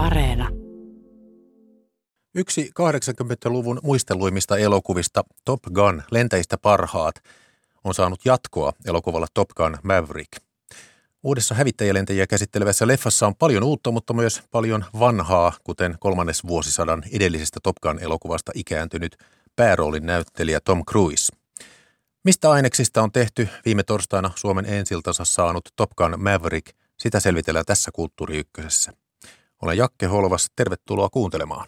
Areena. Yksi 80-luvun muisteluimista elokuvista Top Gun, lentäjistä parhaat, on saanut jatkoa elokuvalla Top Gun Maverick. Uudessa hävittäjälentäjiä käsittelevässä leffassa on paljon uutta, mutta myös paljon vanhaa, kuten kolmannes vuosisadan edellisestä Top Gun-elokuvasta ikääntynyt pääroolin näyttelijä Tom Cruise. Mistä aineksista on tehty viime torstaina Suomen ensiltansa saanut Top Gun Maverick, sitä selvitellään tässä Kulttuuri Ykkösessä. Olen Jakke Holvas, tervetuloa kuuntelemaan.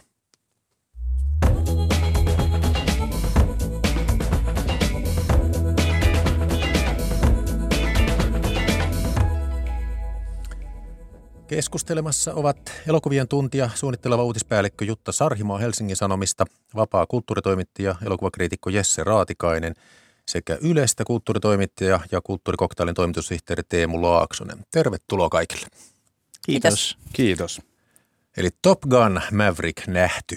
Keskustelemassa ovat elokuvien tuntija, suunnitteleva uutispäällikkö Jutta Sarhimaa Helsingin Sanomista, vapaa kulttuuritoimittaja, elokuvakriitikko Jesse Raatikainen sekä Ylestä kulttuuritoimittaja ja kulttuurikoktailin toimitussihteeri Teemu Laaksonen. Tervetuloa kaikille. Kiitos. Kiitos. Eli Top Gun Maverick nähty.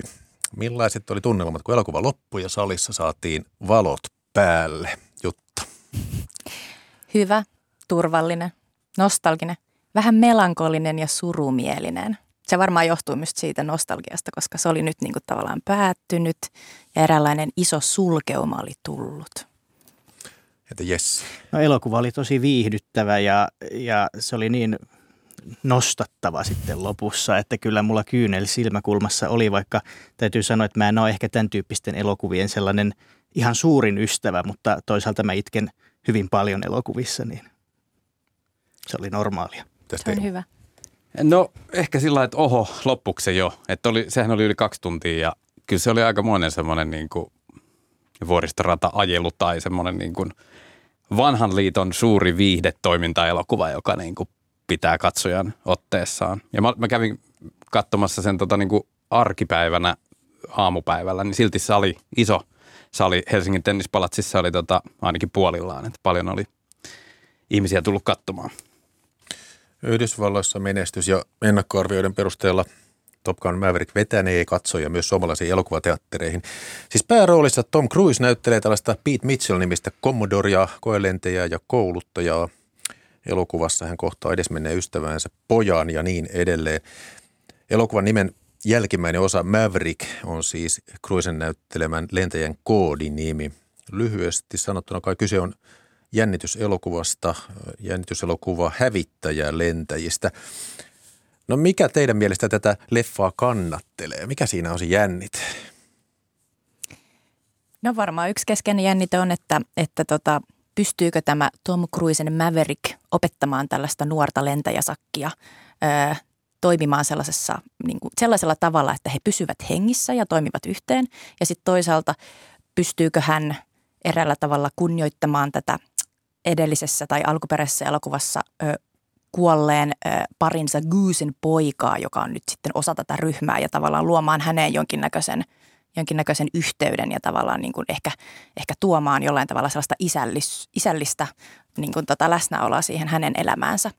Millaiset oli tunnelmat, kun elokuva loppui ja salissa saatiin valot päälle? Jutta. Hyvä, turvallinen, nostalginen, vähän melankolinen ja surumielinen. Se varmaan johtuu myös siitä nostalgiasta, koska se oli nyt niin kuin tavallaan päättynyt ja eräänlainen iso sulkeuma oli tullut. Että yes. No elokuva oli tosi viihdyttävä ja, ja se oli niin nostattava sitten lopussa, että kyllä mulla kyynel silmäkulmassa oli, vaikka täytyy sanoa, että mä en ole ehkä tämän tyyppisten elokuvien sellainen ihan suurin ystävä, mutta toisaalta mä itken hyvin paljon elokuvissa, niin se oli normaalia. Se on hyvä. No ehkä sillä että oho, loppuksi jo. Että oli, sehän oli yli kaksi tuntia ja kyllä se oli aika monen semmoinen niin kuin vuoristorata-ajelu tai semmoinen niin kuin vanhan liiton suuri viihdetoiminta-elokuva, joka niin kuin pitää katsojan otteessaan. Ja mä, mä kävin katsomassa sen tota niin kuin arkipäivänä aamupäivällä, niin silti sali, iso sali Helsingin tennispalatsissa oli tota, ainakin puolillaan, että paljon oli ihmisiä tullut katsomaan. Yhdysvalloissa menestys ja ennakkoarvioiden perusteella Top Gun Maverick vetänee katsoja myös suomalaisiin elokuvateattereihin. Siis pääroolissa Tom Cruise näyttelee tällaista Pete Mitchell-nimistä kommodoria, koelentäjää ja kouluttajaa. Elokuvassa hän kohtaa edesmenneen ystävänsä pojan ja niin edelleen. Elokuvan nimen jälkimmäinen osa Maverick on siis Cruisen näyttelemän lentäjän koodinimi. Lyhyesti sanottuna kai kyse on jännityselokuvasta, jännityselokuva hävittäjää lentäjistä. No mikä teidän mielestä tätä leffaa kannattelee? Mikä siinä on se jännit? No varmaan yksi keskeinen jännite on, että, että tota, pystyykö tämä Tom Cruisen Maverick opettamaan tällaista nuorta lentäjäsakkia ö, toimimaan sellaisessa, niin kuin, sellaisella tavalla, että he pysyvät hengissä ja toimivat yhteen. Ja sitten toisaalta pystyykö hän eräällä tavalla kunnioittamaan tätä edellisessä tai alkuperäisessä elokuvassa ö, kuolleen ö, parinsa Goosen poikaa, joka on nyt sitten osa tätä ryhmää ja tavallaan luomaan häneen jonkinnäköisen, jonkinnäköisen yhteyden ja tavallaan niin kuin ehkä, ehkä tuomaan jollain tavalla sellaista isällis, isällistä niin kuin tota läsnäoloa siihen hänen elämäänsä.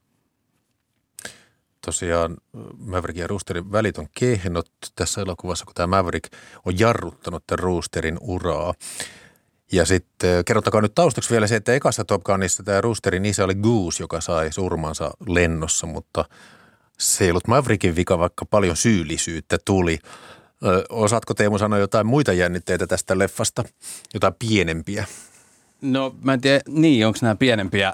Tosiaan Maverick ja Roosterin välit on kehnot tässä elokuvassa, kun tämä Maverick on jarruttanut tämän Roosterin uraa. Ja sitten kerrottakaa nyt taustaksi vielä se, että ekassa Top Gunissa tämä Roosterin isä oli Goose, joka sai surmansa lennossa, mutta se ei ollut Maverickin vika, vaikka paljon syyllisyyttä tuli. Ö, osaatko Teemu sanoa jotain muita jännitteitä tästä leffasta, jotain pienempiä? No mä en tiedä, niin onko nämä pienempiä?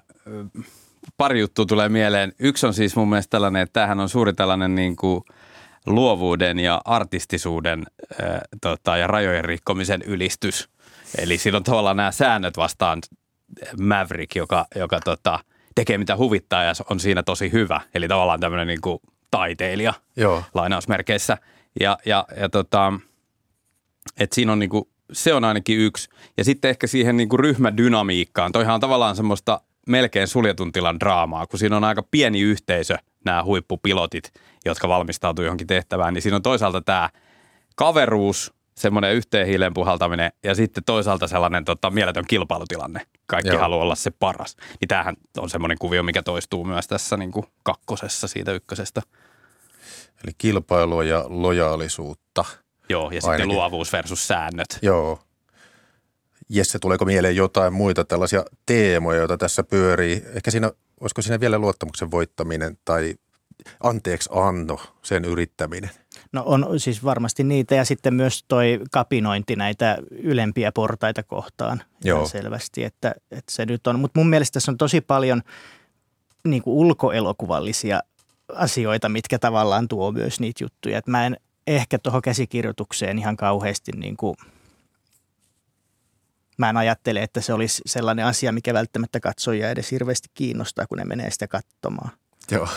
Pari juttua tulee mieleen. Yksi on siis mun mielestä tällainen, että tämähän on suuri tällainen niin kuin luovuuden ja artistisuuden äh, tota, ja rajojen rikkomisen ylistys – Eli siinä on tavallaan nämä säännöt vastaan Maverick, joka, joka tota, tekee mitä huvittaa ja on siinä tosi hyvä. Eli tavallaan tämmöinen niin kuin taiteilija Joo. lainausmerkeissä. Ja, ja, ja tota, et siinä on niin kuin, se on ainakin yksi. Ja sitten ehkä siihen niin kuin ryhmädynamiikkaan. Toihan on tavallaan semmoista melkein suljetun tilan draamaa, kun siinä on aika pieni yhteisö, nämä huippupilotit, jotka valmistautuu johonkin tehtävään. Niin siinä on toisaalta tämä kaveruus, semmoinen yhteen hiileen puhaltaminen ja sitten toisaalta sellainen tota, mieletön kilpailutilanne. Kaikki Joo. haluaa olla se paras. Niin tämähän on semmoinen kuvio, mikä toistuu myös tässä niin kuin kakkosessa siitä ykkösestä. Eli kilpailua ja lojaalisuutta. Joo, ja sitten luovuus versus säännöt. Joo. Jesse, tuleeko mieleen jotain muita tällaisia teemoja, joita tässä pyörii? Ehkä siinä, olisiko siinä vielä luottamuksen voittaminen tai anteeksi anno, sen yrittäminen? No on siis varmasti niitä ja sitten myös toi kapinointi näitä ylempiä portaita kohtaan Joo. selvästi, että, että se nyt on. Mutta mun mielestä tässä on tosi paljon niin kuin ulkoelokuvallisia asioita, mitkä tavallaan tuo myös niitä juttuja. Et mä en ehkä tuohon käsikirjoitukseen ihan kauheasti niin kuin, mä en ajattele, että se olisi sellainen asia, mikä välttämättä katsojia edes hirveästi kiinnostaa, kun ne menee sitä katsomaan. Joo.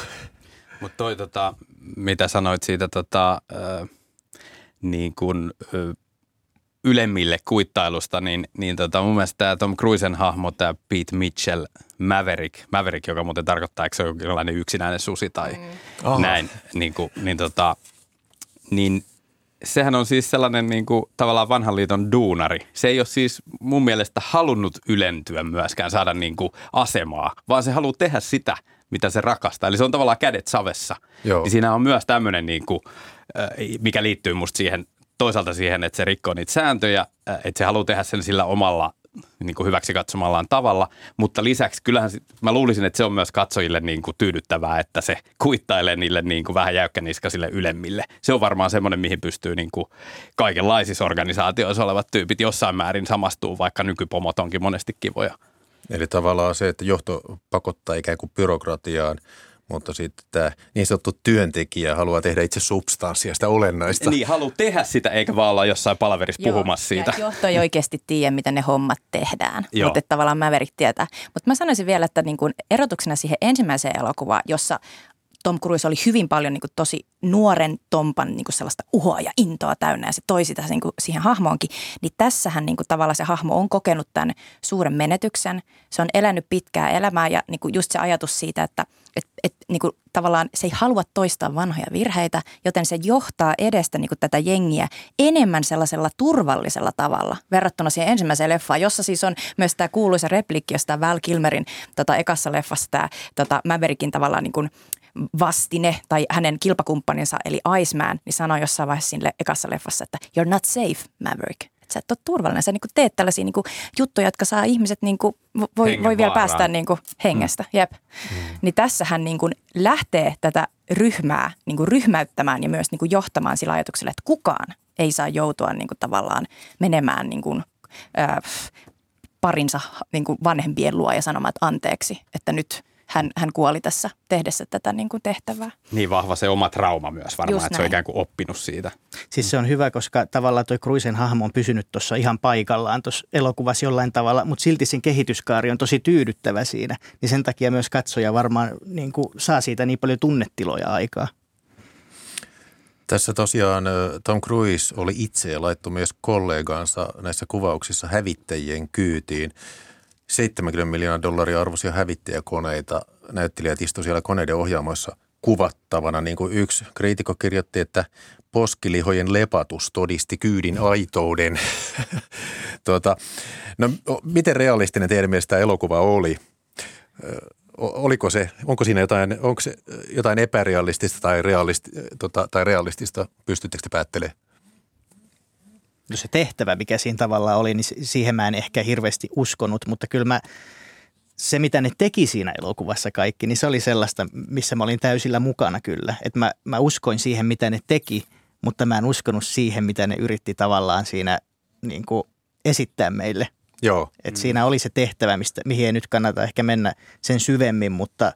Mutta toi tota, mitä sanoit siitä tota, ö, niin kun, ö, ylemmille kuittailusta, niin, niin tota, mun mielestä tämä Tom Cruisen hahmo, tämä Pete Mitchell, Maverick, Maverick, joka muuten tarkoittaa, että se on jonkinlainen yksinäinen susi tai mm. oh. näin, niin, kuin, niin, tota, niin sehän on siis sellainen niin kuin, tavallaan vanhan liiton duunari. Se ei ole siis mun mielestä halunnut ylentyä myöskään, saada niin kuin, asemaa, vaan se haluaa tehdä sitä, mitä se rakastaa. Eli se on tavallaan kädet savessa. Joo. Niin siinä on myös tämmöinen, niin kuin, mikä liittyy musta siihen toisaalta siihen, että se rikkoo niitä sääntöjä, että se haluaa tehdä sen sillä omalla niin kuin hyväksi katsomallaan tavalla, mutta lisäksi kyllähän mä luulisin, että se on myös katsojille niin kuin tyydyttävää, että se kuittailee niille niin kuin vähän jäykkäniskaisille ylemmille. Se on varmaan semmoinen, mihin pystyy niin kuin kaikenlaisissa organisaatioissa olevat tyypit jossain määrin samastuu, vaikka nykypomot onkin monesti kivoja. Eli tavallaan se, että johto pakottaa ikään kuin byrokratiaan, mutta sitten tämä niin sanottu työntekijä haluaa tehdä itse substanssia, sitä olennaista. Niin, haluaa tehdä sitä eikä vaan olla jossain palaverissa Joo, puhumassa siitä. Ja johto ei oikeasti tiedä, miten ne hommat tehdään, Joo. mutta tavallaan Maverick tietää. Mutta mä sanoisin vielä, että niin kun erotuksena siihen ensimmäiseen elokuvaan, jossa Tom Cruise oli hyvin paljon niin kuin tosi nuoren Tompan niin kuin sellaista uhoa ja intoa täynnä ja se toi sitä niin kuin siihen hahmoonkin. Niin tässähän niin kuin tavallaan se hahmo on kokenut tämän suuren menetyksen. Se on elänyt pitkää elämää ja niin kuin just se ajatus siitä, että et, et, niin kuin tavallaan se ei halua toistaa vanhoja virheitä, joten se johtaa edestä niin kuin tätä jengiä enemmän sellaisella turvallisella tavalla verrattuna siihen ensimmäiseen leffaan, jossa siis on myös tämä kuuluisa replikki, josta Val Kilmerin tota, ekassa leffassa tämä tota, Maverickin tavallaan niin kuin vastine tai hänen kilpakumppaninsa eli Iceman, niin sanoi jossain vaiheessa siinä ekassa leffassa, että you're not safe, Maverick. Että sä et ole turvallinen. Sä niin teet tällaisia niin kuin, juttuja, jotka saa ihmiset, niin kuin, voi, voi vielä päästä niin kuin, hengestä. Mm. Jep. Mm. Niin tässä hän niin kuin, lähtee tätä ryhmää niin kuin, ryhmäyttämään ja myös niin kuin, johtamaan sillä ajatuksella, että kukaan ei saa joutua niin kuin, tavallaan menemään niin kuin, äh, parinsa niin kuin, vanhempien luo ja sanomaan, että anteeksi, että nyt – hän, hän kuoli tässä tehdessä tätä niin kuin tehtävää. Niin vahva se oma trauma myös varmaan, Just että näin. se on ikään kuin oppinut siitä. Siis se on hyvä, koska tavallaan tuo Cruisen hahmo on pysynyt tuossa ihan paikallaan tuossa elokuvassa jollain tavalla, mutta silti sen kehityskaari on tosi tyydyttävä siinä. Niin sen takia myös katsoja varmaan niin kuin saa siitä niin paljon tunnetiloja aikaa. Tässä tosiaan Tom Cruise oli itse ja laittoi myös kollegaansa näissä kuvauksissa hävittäjien kyytiin. 70 miljoonaa dollaria arvoisia hävittäjäkoneita. Näyttelijät istuivat siellä koneiden ohjaamoissa kuvattavana. Niin kuin yksi kriitikko kirjoitti, että poskilihojen lepatus todisti kyydin aitouden. tuota, no, miten realistinen teidän mielestä tämä elokuva oli? Oliko se, onko siinä jotain, onko se jotain epärealistista tai, realisti, tota, tai realistista? Pystyttekö te päättelemään? No se tehtävä, mikä siinä tavallaan oli, niin siihen mä en ehkä hirveästi uskonut, mutta kyllä mä, se mitä ne teki siinä elokuvassa kaikki, niin se oli sellaista, missä mä olin täysillä mukana kyllä. Että mä, mä uskoin siihen, mitä ne teki, mutta mä en uskonut siihen, mitä ne yritti tavallaan siinä niin kuin esittää meille. Joo. Et mm. Siinä oli se tehtävä, mistä, mihin ei nyt kannata ehkä mennä sen syvemmin, mutta,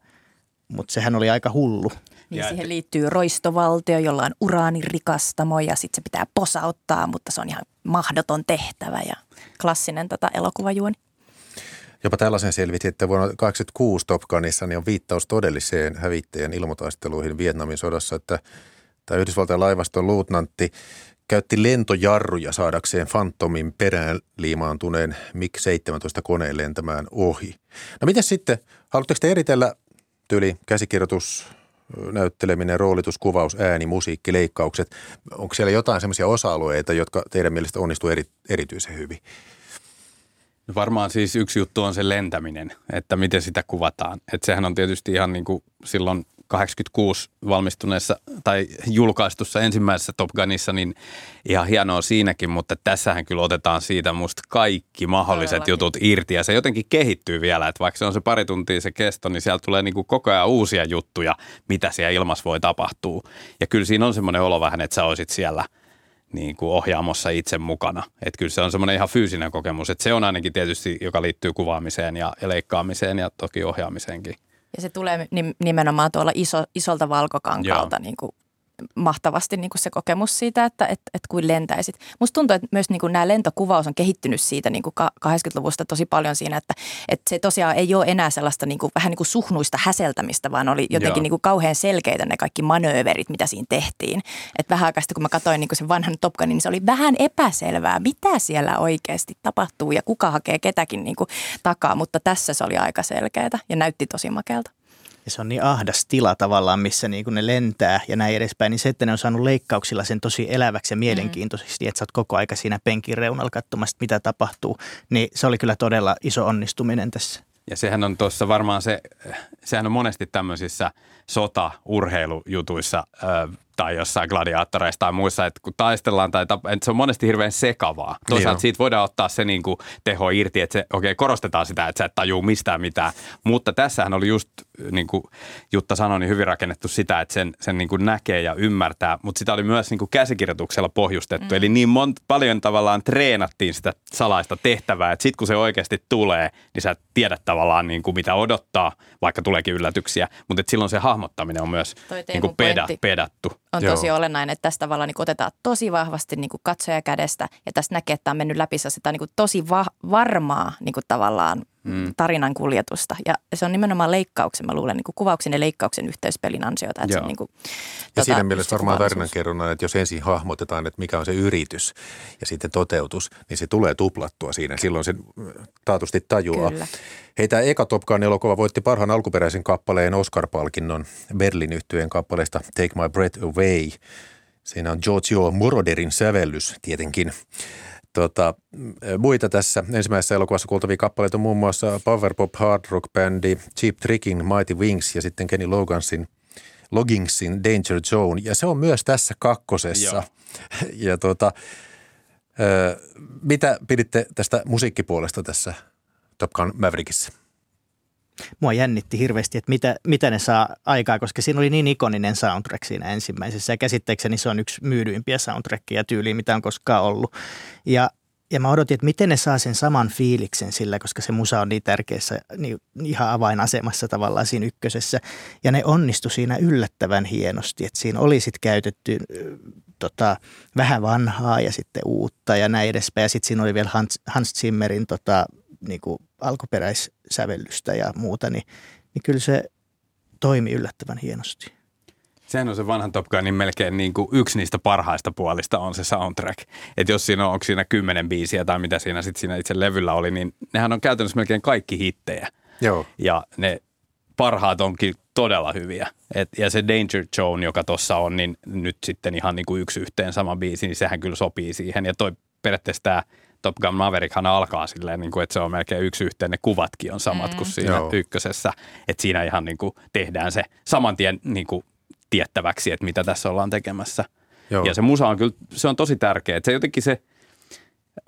mutta sehän oli aika hullu. Niin ja siihen et... liittyy roistovaltio, jolla on uraanirikastamo ja sitten se pitää posauttaa, mutta se on ihan mahdoton tehtävä ja klassinen tota elokuvajuoni. Jopa tällaisen selvitti, että vuonna 1986 Top Gunissa niin on viittaus todelliseen hävittäjän ilmotaisteluihin Vietnamin sodassa, että tämä Yhdysvaltain laivaston luutnantti käytti lentojarruja saadakseen Phantomin perään liimaantuneen MiG-17 koneen lentämään ohi. No miten sitten, haluatteko te eritellä tyyli käsikirjoitus, näytteleminen, roolitus, kuvaus, ääni, musiikki, leikkaukset. Onko siellä jotain sellaisia osa-alueita, jotka teidän mielestä onnistuu eri, erityisen hyvin? No varmaan siis yksi juttu on se lentäminen, että miten sitä kuvataan. Että sehän on tietysti ihan niin kuin silloin 86 valmistuneessa tai julkaistussa ensimmäisessä Top Gunissa, niin ihan hienoa siinäkin, mutta tässähän kyllä otetaan siitä musta kaikki mahdolliset Todellakin. jutut irti ja se jotenkin kehittyy vielä, että vaikka se on se pari tuntia se kesto, niin sieltä tulee niinku koko ajan uusia juttuja, mitä siellä ilmassa voi tapahtua. Ja kyllä siinä on semmoinen olo vähän, että sä olisit siellä – niin kuin ohjaamossa itse mukana. Että kyllä se on semmoinen ihan fyysinen kokemus. Että se on ainakin tietysti, joka liittyy kuvaamiseen ja leikkaamiseen ja toki ohjaamiseenkin. Ja se tulee nimenomaan tuolla iso, isolta valkokankaalta niin kuin mahtavasti niin kuin se kokemus siitä, että et, et kuin lentäisit. Musta tuntuu, että myös niin kuin nämä lentokuvaus on kehittynyt siitä niin kuin 80-luvusta tosi paljon siinä, että, että se tosiaan ei ole enää sellaista niin kuin, vähän niin kuin suhnuista häseltämistä, vaan oli jotenkin niin kuin kauhean selkeitä ne kaikki manööverit, mitä siinä tehtiin. Et vähän aikaa kun mä katsoin niin kuin sen vanhan Top Gunin, niin se oli vähän epäselvää, mitä siellä oikeasti tapahtuu ja kuka hakee ketäkin niin kuin takaa, mutta tässä se oli aika selkeää ja näytti tosi makealta ja se on niin ahdas tila tavallaan, missä niin kuin ne lentää ja näin edespäin, niin se, että ne on saanut leikkauksilla sen tosi eläväksi ja mm. mielenkiintoisesti, mm. että sä oot koko aika siinä penkin reunalla katsomassa, mitä tapahtuu, niin se oli kyllä todella iso onnistuminen tässä. Ja sehän on tuossa varmaan se, sehän on monesti tämmöisissä sota-urheilujutuissa tai jossain gladiaattoreissa tai muissa, että kun taistellaan tai tap- että se on monesti hirveän sekavaa. Toisaalta niin siitä voidaan ottaa se niin kuin teho irti, että se, okei, okay, korostetaan sitä, että sä et tajuu mistään mitään. Mutta tässähän oli just, niin kuin Jutta sanoi, niin hyvin rakennettu sitä, että sen, sen niin kuin näkee ja ymmärtää, mutta sitä oli myös niin kuin käsikirjoituksella pohjustettu. Mm. Eli niin mont, paljon tavallaan treenattiin sitä salaista tehtävää, että sitten kun se oikeasti tulee, niin sä tiedät tavallaan niin kuin mitä odottaa, vaikka tuleekin yllätyksiä, mutta silloin se hahmottaminen on myös niin kuin peda, pedattu on Joo. tosi olennainen, että tässä tavallaan niin otetaan tosi vahvasti niin kuin katsoja kädestä ja tässä näkee, että on mennyt läpi sitä niin kuin tosi va- varmaa niin kuin tavallaan mm. tarinan kuljetusta. Ja se on nimenomaan leikkauksen, mä luulen, niin kuin kuvauksen ja leikkauksen yhteispelin ansiota. Että se, niin kuin, ja tota, siinä mielessä varmaan tarinankerronnan, että jos ensin hahmotetaan, että mikä on se yritys ja sitten toteutus, niin se tulee tuplattua siinä. Silloin se taatusti tajuaa. Kyllä. Hei, tämä eka Top Gun elokuva voitti parhaan alkuperäisen kappaleen Oscar-palkinnon Berlin yhtyeen kappaleesta Take My Breath Away. Siinä on Giorgio Moroderin sävellys tietenkin. Tota, muita tässä ensimmäisessä elokuvassa kuultavia kappaleita on muun muassa Power Pop Hard Rock Bandi, Cheap Tricking, Mighty Wings ja sitten Kenny Logansin Loggingsin Danger Zone. Ja se on myös tässä kakkosessa. Joo. Ja tota, mitä piditte tästä musiikkipuolesta tässä Top Gun Maverickissä? Mua jännitti hirveästi, että mitä, mitä ne saa aikaa, koska siinä oli niin ikoninen soundtrack siinä ensimmäisessä. Ja käsitteekseni se on yksi myydyimpiä soundtrackia tyyliä, mitä on koskaan ollut. Ja, ja mä odotin, että miten ne saa sen saman fiiliksen sillä, koska se musa on niin tärkeässä, niin ihan avainasemassa tavallaan siinä ykkösessä. Ja ne onnistu siinä yllättävän hienosti, että siinä oli sitten käytetty tota, vähän vanhaa ja sitten uutta ja näin edespäin. Ja sitten siinä oli vielä Hans, Hans Zimmerin tota, niin kuin alkuperäissävellystä ja muuta, niin, niin kyllä se toimi yllättävän hienosti. Sehän on se vanhan Top Gunin melkein niin kuin yksi niistä parhaista puolista on se soundtrack. Että jos siinä on, onko siinä kymmenen biisiä tai mitä siinä sitten siinä itse levyllä oli, niin nehän on käytännössä melkein kaikki hittejä. Joo. Ja ne parhaat onkin todella hyviä. Et, ja se Danger Zone, joka tuossa on, niin nyt sitten ihan niin kuin yksi yhteen sama biisi, niin sehän kyllä sopii siihen. Ja toi periaatteessa tämä Top Gun Maverickhan alkaa silleen, niin kuin, että se on melkein yksi yhteen, ne kuvatkin on samat mm. kuin siinä Joo. ykkösessä. Että siinä ihan niin kuin tehdään se saman tien niin kuin tiettäväksi, että mitä tässä ollaan tekemässä. Joo. Ja se musa on kyllä, se on tosi tärkeä. Että se jotenkin se,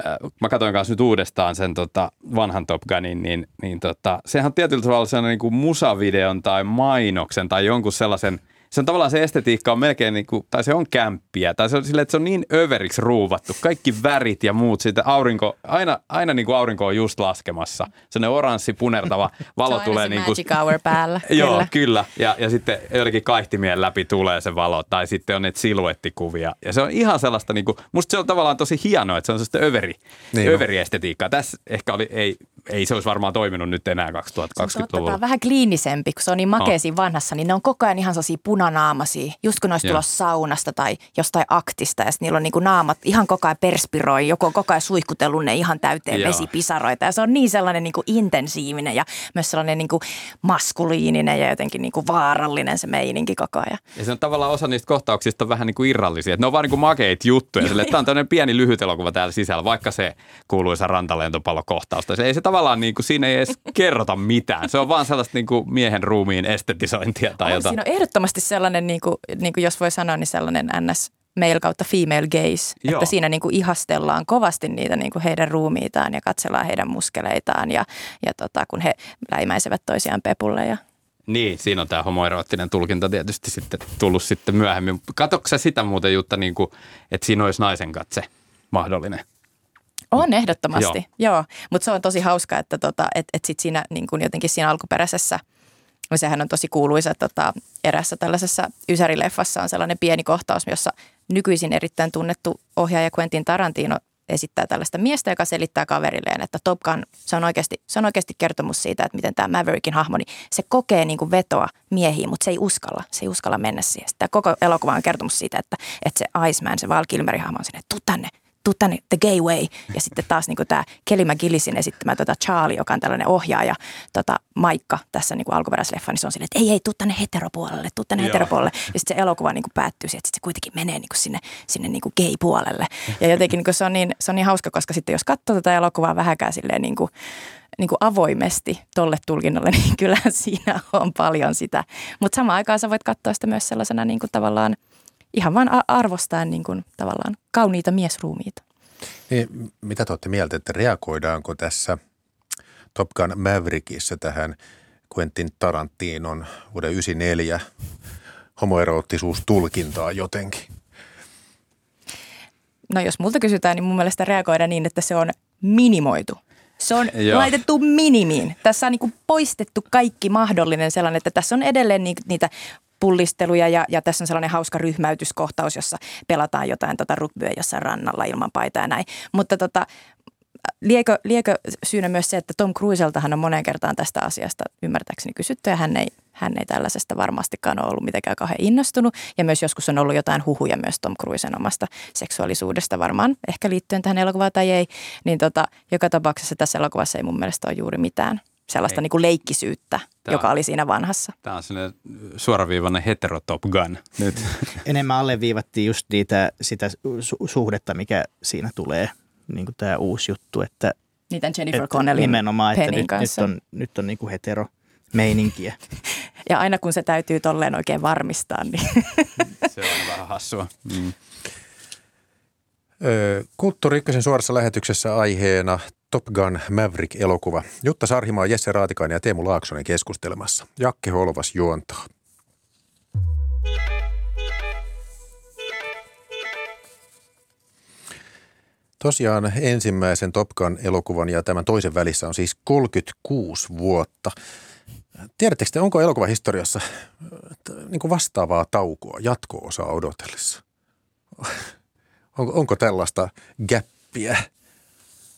äh, mä katsoin kanssa nyt uudestaan sen tota, vanhan Top Gunin, niin, niin tota, sehän on tietyllä tavalla sellainen niin kuin musavideon tai mainoksen tai jonkun sellaisen – se on tavallaan se estetiikka on melkein niin kuin, tai se on kämppiä, tai se on silleen, että se on niin överiksi ruuvattu. Kaikki värit ja muut, siitä aurinko, aina, aina niin kuin aurinko on just laskemassa. Se on oranssi punertava valo se tulee niin kuin... magic hour päällä. Joo, kyllä. kyllä. Ja, ja sitten jotenkin kaihtimien läpi tulee se valo, tai sitten on ne siluettikuvia. Ja se on ihan sellaista, niin kuin, musta se on tavallaan tosi hienoa, että se on sellaista överi, niin överi estetiikkaa. Tässä ehkä oli, ei, ei se olisi varmaan toiminut nyt enää 2020-luvulla. Se on vähän kliinisempi, kun se on niin makeesi oh. vanhassa, niin ne on koko ajan ihan sellaisia punanaamaisia, just kun ne olisi tulossa saunasta tai jostain aktista ja niillä on niin kuin naamat ihan koko ajan perspiroi, joku on koko ajan suihkutellut ne ihan täyteen Joo. vesipisaroita ja se on niin sellainen niin kuin intensiivinen ja myös sellainen niin kuin maskuliininen ja jotenkin niin kuin vaarallinen se meininki koko ajan. Ja se on tavallaan osa niistä kohtauksista vähän niin kuin irrallisia, että ne on vaan niin kuin makeita juttuja, sille, että tämä on tämmöinen pieni lyhyt elokuva täällä sisällä, vaikka se kuuluisa rantalentopallokohtaus. Se ei se tavallaan niin kuin, siinä ei edes kerrota mitään. Se on vaan sellaista niin kuin miehen ruumiin estetisointia tai on, jotain. Siinä on ehdottomasti sellainen, niin kuin, niin kuin jos voi sanoa, niin sellainen ns male kautta female gaze, Joo. että siinä niin kuin ihastellaan kovasti niitä niin kuin heidän ruumiitaan ja katsellaan heidän muskeleitaan ja, ja tota, kun he läimäisevät toisiaan pepulle ja niin, siinä on tämä homoeroottinen tulkinta tietysti sitten tullut sitten myöhemmin. Katoksa sitä muuten Jutta, niin kuin, että siinä olisi naisen katse mahdollinen? On ehdottomasti, joo. joo. Mutta se on tosi hauska, että tota, et, et sit siinä niin kun jotenkin siinä alkuperäisessä, no sehän on tosi kuuluisa tota, erässä tällaisessa Ysärileffassa on sellainen pieni kohtaus, jossa nykyisin erittäin tunnettu ohjaaja Quentin Tarantino esittää tällaista miestä, joka selittää kaverilleen, että Top Gun, se on oikeasti, se on oikeasti kertomus siitä, että miten tämä Maverickin hahmo, niin se kokee niin kuin vetoa miehiin, mutta se ei uskalla, se ei uskalla mennä siihen. Tämä koko elokuva on kertomus siitä, että, että se Iceman, se Val Kilmerin hahmo on sinne, tuu tänne, tuu tänne, the gay way. Ja sitten taas niin tämä Kelly McGillisin esittämä tota Charlie, joka on tällainen ohjaaja, tota Maikka tässä niin alkuperäisleffa, niin se on silleen, että ei, ei, tuu tänne heteropuolelle, tuu tänne Joo. heteropuolelle. Ja sitten se elokuva niin päättyy siihen, että se kuitenkin menee niin sinne, sinne niin gay-puolelle. Ja jotenkin niin se, on niin, se on niin hauska, koska sitten jos katsoo tätä elokuvaa vähäkään silleen niin kuin, niin kuin avoimesti tolle tulkinnalle, niin kyllä siinä on paljon sitä. Mutta samaan aikaan sä voit katsoa sitä myös sellaisena niin kuin tavallaan – ihan vaan arvostaa niin kuin, tavallaan kauniita miesruumiita. Niin, mitä te olette mieltä, että reagoidaanko tässä Top Gun Maverickissä tähän Quentin Tarantinon vuoden 94 homoeroottisuustulkintaa jotenkin? No jos multa kysytään, niin mun mielestä reagoida niin, että se on minimoitu. Se on Joo. laitettu minimiin. Tässä on niin poistettu kaikki mahdollinen sellainen, että tässä on edelleen niitä pullisteluja ja, ja tässä on sellainen hauska ryhmäytyskohtaus, jossa pelataan jotain tota rugbyä jossain rannalla ilman paitaa ja näin. Mutta tota, liekö, liekö syynä myös se, että Tom Cruiseltahan on moneen kertaan tästä asiasta ymmärtääkseni kysytty ja hän ei, hän ei tällaisesta varmastikaan ole ollut mitenkään kauhean innostunut. Ja myös joskus on ollut jotain huhuja myös Tom Cruisen omasta seksuaalisuudesta varmaan, ehkä liittyen tähän elokuvaan tai ei. Niin tota, joka tapauksessa tässä elokuvassa ei mun mielestä ole juuri mitään sellaista niin kuin leikkisyyttä, tämä, joka oli siinä vanhassa. Tämä on sellainen suoraviivainen hetero Top Gun nyt. Enemmän alleviivattiin just niitä, sitä su- suhdetta, mikä siinä tulee, niin kuin tämä uusi juttu, että Niitä Jennifer Connellin Nimenomaan, että nyt, kanssa. nyt on, nyt on niin kuin hetero meininkiä. ja aina kun se täytyy tolleen oikein varmistaa, niin... se on vähän hassua. Mm. Kulttuuri Ykkösen suorassa lähetyksessä aiheena Top Gun Maverick-elokuva. Jutta Sarhimaa, Jesse Raatikainen ja Teemu Laaksonen keskustelemassa. Jakke Holvas juontaa. Tosiaan ensimmäisen Top Gun-elokuvan ja tämän toisen välissä on siis 36 vuotta. Tiedättekö te, onko elokuvahistoriassa niin kuin vastaavaa taukoa, jatko-osaa odotellessa? Onko, onko tällaista gäppiä?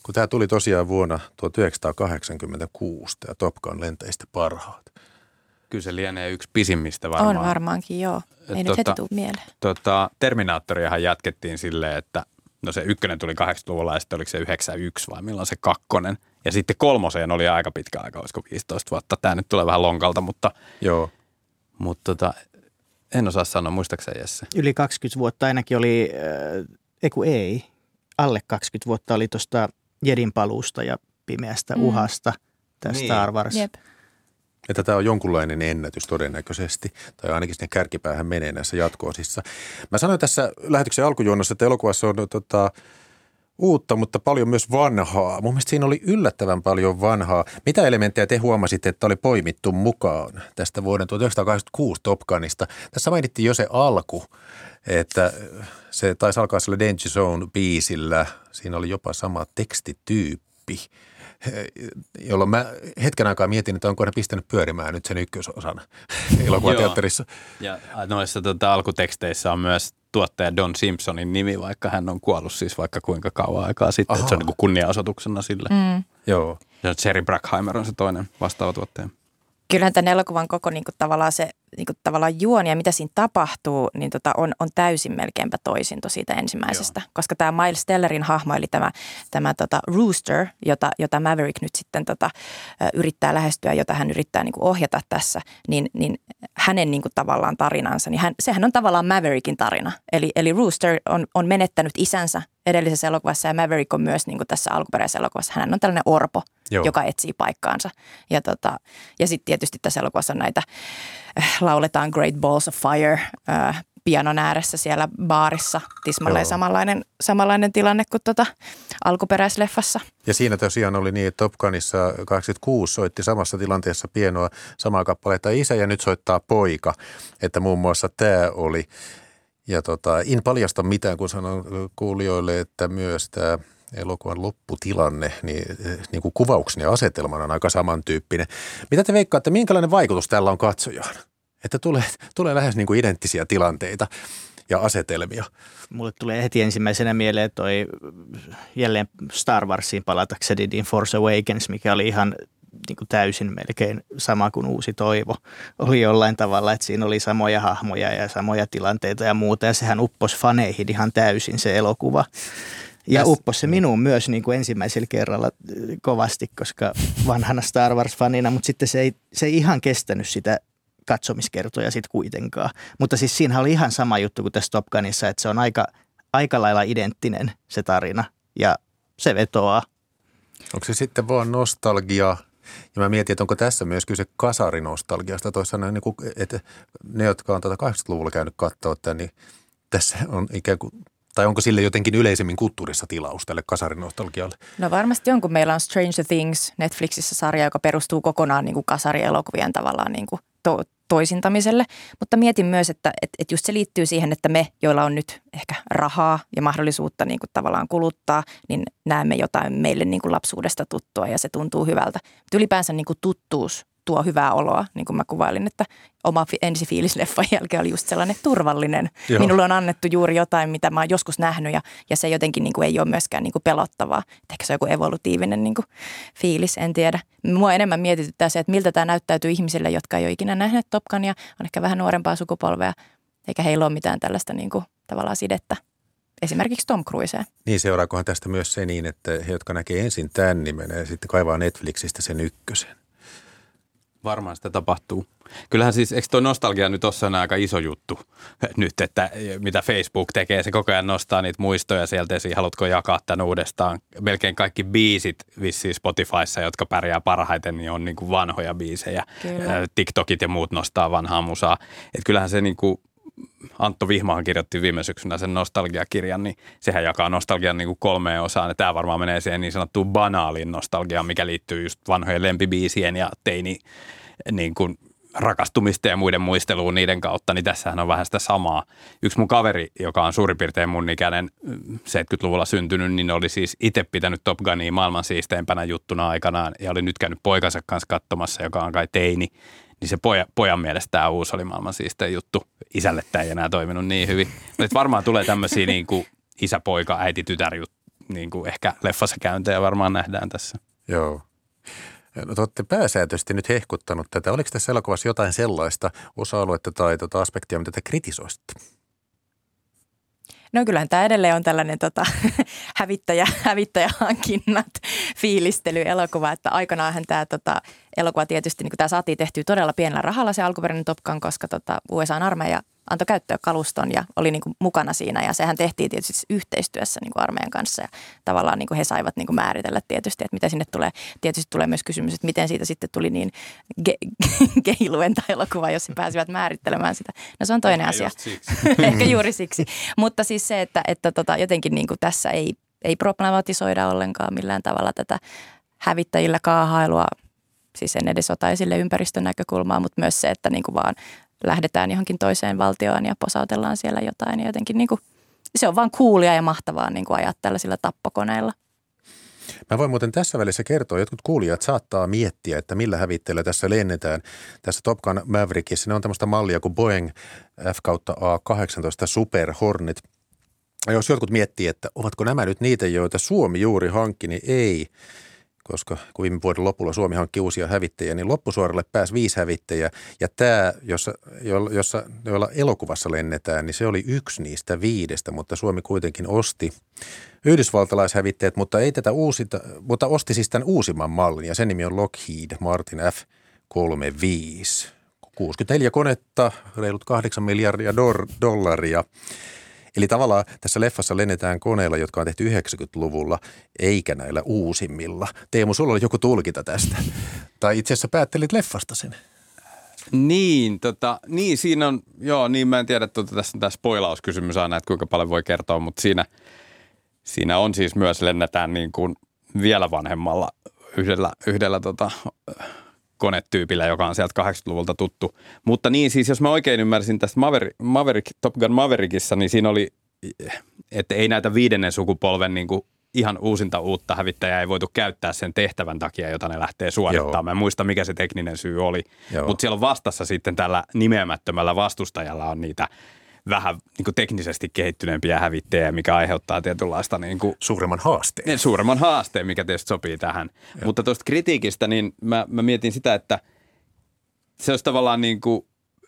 Kun tämä tuli tosiaan vuonna 1986, tämä Top Gun lentäjistä parhaat. Kyllä se lienee yksi pisimmistä varmaan. On varmaankin, joo. Ei tota, nyt heti tule mieleen. Tota, Terminaattoriahan jatkettiin silleen, että no se ykkönen tuli 80-luvulla ja sitten oliko se 91 vai milloin se kakkonen. Ja sitten kolmoseen oli aika pitkä aika, olisiko 15 vuotta. Tämä nyt tulee vähän lonkalta, mutta, joo. mutta tota, en osaa sanoa, muistaakseni Jesse? Yli 20 vuotta ainakin oli, äh, eiku ei, alle 20 vuotta oli tuosta Jedin paluusta ja pimeästä mm. uhasta tästä niin. Star Wars. Jep. Että tämä on jonkunlainen ennätys todennäköisesti, tai ainakin sinne kärkipäähän menee näissä jatkoosissa. Mä sanoin tässä lähetyksen alkujuonnossa, että elokuvassa on tota, uutta, mutta paljon myös vanhaa. Mun mielestä siinä oli yllättävän paljon vanhaa. Mitä elementtejä te huomasitte, että oli poimittu mukaan tästä vuoden 1986 Top Gunista? Tässä mainittiin jo se alku, että se taisi alkaa sillä Danger Zone-biisillä. Siinä oli jopa sama tekstityyppi, jolloin mä hetken aikaa mietin, että onko ne pistänyt pyörimään nyt sen ykkösosan elokuvateatterissa. Ja noissa tota, alkuteksteissä on myös tuottaja Don Simpsonin nimi, vaikka hän on kuollut siis vaikka kuinka kauan aikaa sitten. Että se on niin kunniaosoituksena sille. Mm. Joo. Ja Jerry Brackheimer on se toinen vastaava tuottaja kyllähän tämän elokuvan koko niin kuin, tavallaan se niin kuin, tavallaan juoni ja mitä siinä tapahtuu, niin tota, on, on täysin melkeinpä toisinto siitä ensimmäisestä. Joo. Koska tämä Miles Tellerin hahmo, eli tämä, tämä tota, Rooster, jota, jota Maverick nyt sitten tota, yrittää lähestyä, jota hän yrittää niin kuin, ohjata tässä, niin, niin hänen niin kuin, tavallaan tarinansa, niin hän, sehän on tavallaan Maverickin tarina. Eli, eli Rooster on, on menettänyt isänsä edellisessä elokuvassa ja Maverick on myös niin kuin tässä alkuperäisessä elokuvassa. Hän on tällainen orpo, Joo. joka etsii paikkaansa. Ja, tota, ja sitten tietysti tässä elokuvassa näitä äh, lauletaan Great Balls of Fire äh, pianon ääressä siellä baarissa. Tismalleen samanlainen, samanlainen tilanne kuin tota alkuperäisleffassa. Ja siinä tosiaan oli niin, että Top Gunissa 86 soitti samassa tilanteessa pienoa samaa kappaletta isä ja nyt soittaa poika. Että muun muassa tämä oli. Ja tota, en paljasta mitään, kun sanon kuulijoille, että myös tämä elokuvan lopputilanne, niin, niin kuin kuvauksen ja asetelman on aika samantyyppinen. Mitä te veikkaatte, minkälainen vaikutus tällä on katsojaan? Että tulee, tulee lähes niin kuin identtisiä tilanteita ja asetelmia. Mulle tulee heti ensimmäisenä mieleen toi jälleen Star Warsiin palatakseni niin Force Awakens, mikä oli ihan niin kuin täysin melkein sama kuin Uusi Toivo. Oli jollain tavalla, että siinä oli samoja hahmoja ja samoja tilanteita ja muuta. Ja sehän upposi faneihin ihan täysin se elokuva. Ja yes. upposi se minuun myös niin kuin ensimmäisellä kerralla kovasti, koska vanhana Star Wars-fanina, mutta sitten se ei, se ei ihan kestänyt sitä katsomiskertoja sitten kuitenkaan. Mutta siis siinä oli ihan sama juttu kuin tässä Top Gunissa, että se on aika, aika lailla identtinen se tarina ja se vetoaa. Onko se sitten vaan nostalgia? Ja mä mietin, että onko tässä myös kyse kasarinostalgiasta. Toisaalta niin kuin, että ne, jotka on tuota 80-luvulla käynyt katsoa tämän, niin tässä on ikään kuin tai onko sille jotenkin yleisemmin kulttuurissa tilaus tälle kasarinostalgialle? No varmasti on, kun meillä on Stranger Things Netflixissä sarja, joka perustuu kokonaan niin kuin kasarielokuvien tavallaan niin kuin to- toisintamiselle. Mutta mietin myös, että, että, että just se liittyy siihen, että me, joilla on nyt ehkä rahaa ja mahdollisuutta niin kuin tavallaan kuluttaa, niin näemme jotain meille niin kuin lapsuudesta tuttua ja se tuntuu hyvältä. Mutta ylipäänsä niin kuin tuttuus tuo hyvää oloa, niin kuin mä kuvailin, että oma ensifiilis leffan jälkeen oli just sellainen turvallinen. Joo. Minulle on annettu juuri jotain, mitä mä oon joskus nähnyt ja, ja se jotenkin niin kuin ei ole myöskään niin kuin pelottavaa. ehkä se on joku evolutiivinen niin kuin fiilis, en tiedä. Mua enemmän mietityttää se, että miltä tämä näyttäytyy ihmisille, jotka ei ole ikinä nähneet Top Gunia, on ehkä vähän nuorempaa sukupolvea, eikä heillä ole mitään tällaista niin kuin, tavallaan sidettä esimerkiksi Tom Cruiseen. Niin seuraakohan tästä myös se niin, että he, jotka näkee ensin tämän nimen ja sitten kaivaa Netflixistä sen ykkösen? Varmaan sitä tapahtuu. Kyllähän siis, eikö tuo nostalgia nyt ole aika iso juttu nyt, että mitä Facebook tekee, se koko ajan nostaa niitä muistoja sieltä esiin, haluatko jakaa tämän uudestaan. Melkein kaikki biisit vissiin Spotifyssa, jotka pärjää parhaiten, niin on niin kuin vanhoja biisejä. Kyllä. TikTokit ja muut nostaa vanhaa musaa. Et kyllähän se niin kuin Antto Vihmahan kirjoitti viime syksynä sen nostalgiakirjan, niin sehän jakaa nostalgian niin kuin kolmeen osaan. Ja tämä varmaan menee siihen niin sanottuun banaaliin nostalgiaan, mikä liittyy just vanhojen lempibiisien ja teini niin kuin rakastumista ja muiden muisteluun niiden kautta, niin tässähän on vähän sitä samaa. Yksi mun kaveri, joka on suurin piirtein mun ikäinen 70-luvulla syntynyt, niin oli siis itse pitänyt Top Gunia maailman siisteimpänä juttuna aikanaan ja oli nyt käynyt poikansa kanssa katsomassa, joka on kai teini niin se poja, pojan mielestä tämä uusi oli maailman siistein juttu. Isälle tämä ei enää toiminut niin hyvin. Mutta varmaan tulee tämmöisiä niin kuin isä, poika, äiti, tytär niin kuin ehkä leffassa käyntejä varmaan nähdään tässä. Joo. No, te olette pääsääntöisesti nyt hehkuttanut tätä. Oliko tässä elokuvassa jotain sellaista osa-aluetta tai tota aspektia, mitä te kritisoisitte? No kyllähän tämä edelleen on tällainen tota, hävittäjä, hävittäjähankinnat fiilistely elokuva, että aikanaanhan tämä tota, elokuva tietysti, niin tämä saatiin tehtyä todella pienellä rahalla se alkuperäinen Top Gun, koska tota, USA-armeija antoi käyttöön kaluston ja oli niin kuin mukana siinä ja sehän tehtiin tietysti yhteistyössä niin kuin armeijan kanssa ja tavallaan niin kuin he saivat niin kuin määritellä tietysti, että mitä sinne tulee. Tietysti tulee myös kysymys, että miten siitä sitten tuli niin ge- geiluenta elokuva, jos he pääsivät määrittelemään sitä. No se on toinen Ehkä asia. Ehkä juuri siksi. Mutta siis se, että, että tota, jotenkin niin kuin tässä ei, ei problematisoida ollenkaan millään tavalla tätä hävittäjillä kaahailua, siis en edes ota esille ympäristön näkökulmaa, mutta myös se, että niin kuin vaan lähdetään johonkin toiseen valtioon ja posautellaan siellä jotain. Ja jotenkin niin kuin, se on vaan kuulia ja mahtavaa niin kuin ajaa tällaisilla tappokoneilla. Mä voin muuten tässä välissä kertoa, jotkut kuulijat saattaa miettiä, että millä hävitteellä tässä lennetään. Tässä Top Gun Maverickissa ne on tämmöistä mallia kuin Boeing F-A18 Super Hornet. Ja jos jotkut miettii, että ovatko nämä nyt niitä, joita Suomi juuri hankki, niin ei koska kun viime vuoden lopulla Suomi hankki uusia hävittäjiä, niin loppusuoralle pääsi viisi hävittäjää. Ja tämä, jossa, jossa, joilla elokuvassa lennetään, niin se oli yksi niistä viidestä, mutta Suomi kuitenkin osti yhdysvaltalaishävittäjät, mutta ei tätä uusita, mutta osti siis tämän uusimman mallin ja sen nimi on Lockheed Martin F-35. 64 konetta, reilut 8 miljardia dollaria. Eli tavallaan tässä leffassa lennetään koneilla, jotka on tehty 90-luvulla, eikä näillä uusimmilla. Teemu, sulla oli joku tulkinta tästä. Tai itse asiassa päättelit leffasta sen. Niin, tota, niin siinä on, joo, niin mä en tiedä, tuota, tässä on tämä spoilauskysymys aina, että kuinka paljon voi kertoa, mutta siinä, siinä on siis myös lennetään niin kuin vielä vanhemmalla yhdellä, yhdellä tota, konetyypillä, joka on sieltä 80-luvulta tuttu. Mutta niin siis, jos mä oikein ymmärsin tästä Maverick, Maverick, Top Gun Maverickissa, niin siinä oli, että ei näitä viidennen sukupolven niin kuin ihan uusinta uutta hävittäjää ei voitu käyttää sen tehtävän takia, jota ne lähtee suorittamaan. Joo. Mä en muista, mikä se tekninen syy oli. Mutta siellä on vastassa sitten tällä nimeämättömällä vastustajalla on niitä vähän niin kuin teknisesti kehittyneempiä hävittäjiä, mikä aiheuttaa tietynlaista... Niin kuin, suuremman haasteen. Niin, suuremman haasteen, mikä tietysti sopii tähän. Joo. Mutta tuosta kritiikistä, niin mä, mä mietin sitä, että se olisi tavallaan niin kuin,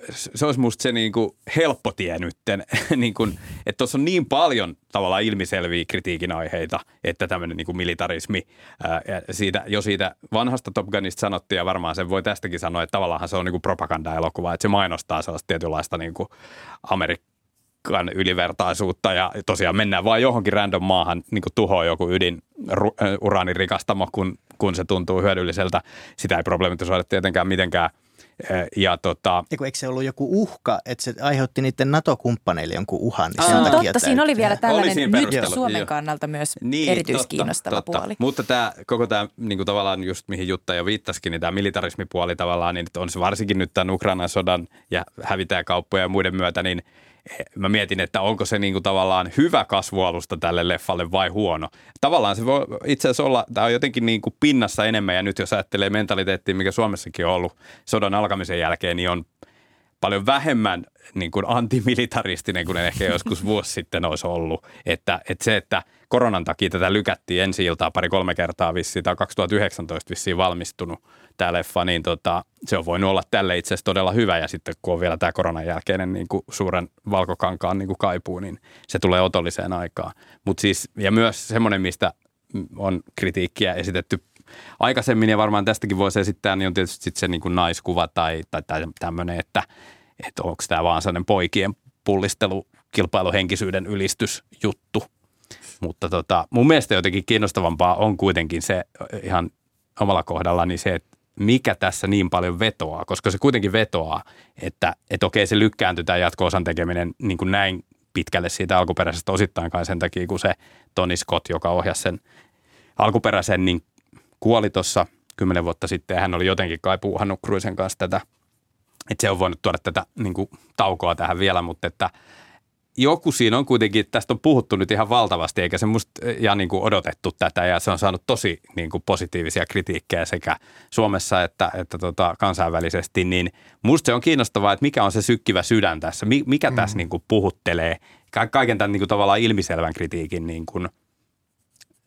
se olisi musta se niin kuin helppo tie nytten, kuin, että tuossa on niin paljon tavallaan ilmiselviä kritiikin aiheita, että tämmöinen niin kuin militarismi, ää, siitä, jo siitä vanhasta Top Gunista sanottiin ja varmaan sen voi tästäkin sanoa, että tavallaan se on niin kuin propaganda-elokuva, että se mainostaa sellaista tietynlaista niin kuin Amerikan ylivertaisuutta ja tosiaan mennään vaan johonkin random maahan niin kuin tuhoa joku ydin uraanirikastamo, kun, kun se tuntuu hyödylliseltä. Sitä ei problematisoida tietenkään mitenkään – ja tota, Eiku, eikö se ollut joku uhka, että se aiheutti niiden NATO-kumppaneille jonkun uhan? Niin sen takia totta, siinä oli vielä tällainen nyt Suomen joo. kannalta myös niin, erityiskiinnostava totta, puoli. Totta. Mutta tämä koko tämä niin kuin tavallaan just mihin Jutta jo viittasikin, niin tämä militarismipuoli tavallaan, niin on se varsinkin nyt tämän Ukrainan sodan ja hävitäjäkauppojen ja muiden myötä, niin – mä mietin, että onko se niinku tavallaan hyvä kasvualusta tälle leffalle vai huono. Tavallaan se voi itse asiassa olla, tämä on jotenkin niinku pinnassa enemmän ja nyt jos ajattelee mentaliteettia, mikä Suomessakin on ollut sodan alkamisen jälkeen, niin on paljon vähemmän niin kuin antimilitaristinen kuin ehkä joskus vuosi sitten olisi ollut. Että, että se, että koronan takia tätä lykättiin ensi iltaa pari-kolme kertaa vissiin, tai 2019 vissiin valmistunut tämä leffa, niin tota, se on voinut olla tälle itse asiassa todella hyvä. Ja sitten kun on vielä tämä koronan jälkeinen niin kuin suuren valkokankaan niin kuin kaipuu, niin se tulee otolliseen aikaan. Mutta siis, ja myös semmoinen, mistä on kritiikkiä esitetty aikaisemmin, ja varmaan tästäkin voisi esittää, niin on tietysti sit se niin kuin naiskuva tai, tai, tämmöinen, että, että onko tämä vaan sellainen poikien pullistelu, kilpailuhenkisyyden ylistysjuttu. Mutta tota, mun mielestä jotenkin kiinnostavampaa on kuitenkin se ihan omalla kohdalla, niin se, että mikä tässä niin paljon vetoaa, koska se kuitenkin vetoaa, että, että okei se lykkääntyy tämä jatko-osan tekeminen niin kuin näin pitkälle siitä alkuperäisestä osittain kai sen takia, kun se Tony Scott, joka ohjasi sen alkuperäisen, niin kuoli tuossa kymmenen vuotta sitten ja hän oli jotenkin kai puuhannut Cruisen kanssa tätä, että se on voinut tuoda tätä niin kuin, taukoa tähän vielä, mutta että joku siinä on kuitenkin, tästä on puhuttu nyt ihan valtavasti, eikä se musta ja niin kuin odotettu tätä, ja se on saanut tosi niin kuin positiivisia kritiikkejä sekä Suomessa että, että tota, kansainvälisesti, niin musta se on kiinnostavaa, että mikä on se sykkivä sydän tässä, mikä mm. tässä niin kuin puhuttelee kaiken tämän niin kuin tavallaan ilmiselvän kritiikin niin kuin –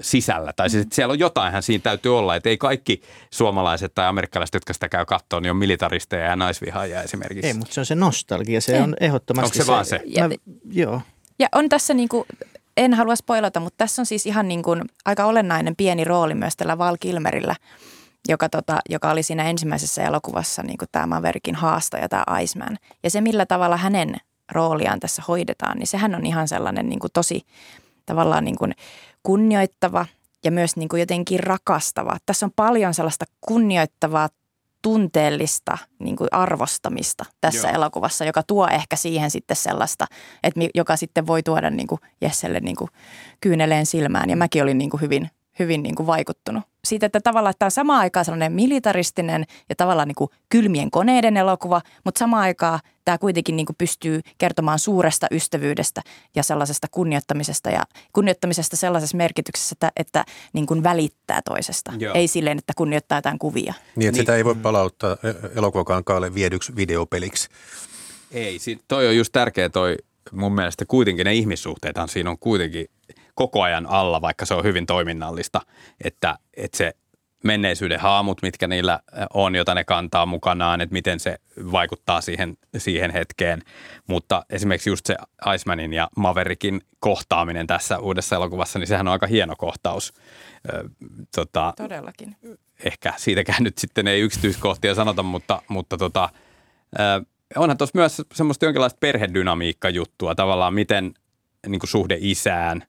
sisällä. Tai siis, että siellä on jotainhan siinä täytyy olla, että ei kaikki suomalaiset tai amerikkalaiset, jotka sitä käy katsoa, niin on militaristeja ja naisvihaajia esimerkiksi. Ei, mutta se on se nostalgia, se ei. on ehdottomasti Onko se, se vaan se? Mä, joo. Ja on tässä niin kuin, en halua spoilata, mutta tässä on siis ihan niin kuin aika olennainen pieni rooli myös tällä Val Kilmerillä, joka, tota, joka oli siinä ensimmäisessä elokuvassa niin kuin tämä Maverickin haastaja, tämä Iceman. Ja se, millä tavalla hänen rooliaan tässä hoidetaan, niin sehän on ihan sellainen niin kuin tosi tavallaan niin kuin – kunnioittava ja myös niin kuin jotenkin rakastava. Tässä on paljon sellaista kunnioittavaa, tunteellista niin kuin arvostamista tässä Joo. elokuvassa, joka tuo ehkä siihen sitten sellaista, että joka sitten voi tuoda niin kuin Jesselle niin kuin kyyneleen silmään. Ja mäkin olin niin kuin hyvin, hyvin niin kuin vaikuttunut siitä, että tavallaan että tämä on samaan aikaan sellainen militaristinen ja tavallaan niin kuin kylmien koneiden elokuva, mutta samaan aikaan tämä kuitenkin niin kuin pystyy kertomaan suuresta ystävyydestä ja sellaisesta kunnioittamisesta ja kunnioittamisesta sellaisessa merkityksessä, että, että niin kuin välittää toisesta. Joo. Ei silleen, että kunnioittaa jotain kuvia. Niin, että niin. sitä ei voi palauttaa elokuvakankaalle viedyksi videopeliksi. Ei, toi on just tärkeä toi mun mielestä kuitenkin ne ihmissuhteethan siinä on kuitenkin koko ajan alla, vaikka se on hyvin toiminnallista, että, että se menneisyyden haamut, mitkä niillä on, jota ne kantaa mukanaan, että miten se vaikuttaa siihen, siihen hetkeen. Mutta esimerkiksi just se Icemanin ja Maverickin kohtaaminen tässä uudessa elokuvassa, niin sehän on aika hieno kohtaus. tota, Todellakin. Ehkä siitäkään nyt sitten ei yksityiskohtia sanota, mutta, mutta tota, onhan tuossa myös semmoista jonkinlaista perhedynamiikka-juttua tavallaan, miten niin kuin suhde isään.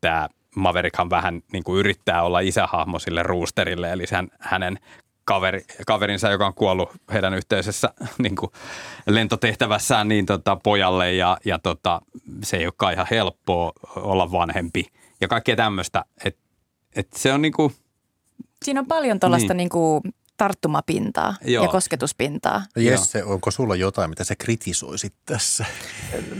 Tämä Maverickhan vähän niin kuin yrittää olla isähahmo sille Roosterille, eli sen, hänen kaveri, kaverinsa, joka on kuollut heidän yhteisessä niin kuin lentotehtävässään niin tota, pojalle ja, ja tota, se ei olekaan ihan helppoa olla vanhempi ja kaikkea tämmöistä. Et, et se on niin kuin, Siinä on paljon tuollaista niin. niin tarttumapintaa Joo. ja kosketuspintaa. Jesse, onko sulla jotain, mitä sä kritisoisit tässä?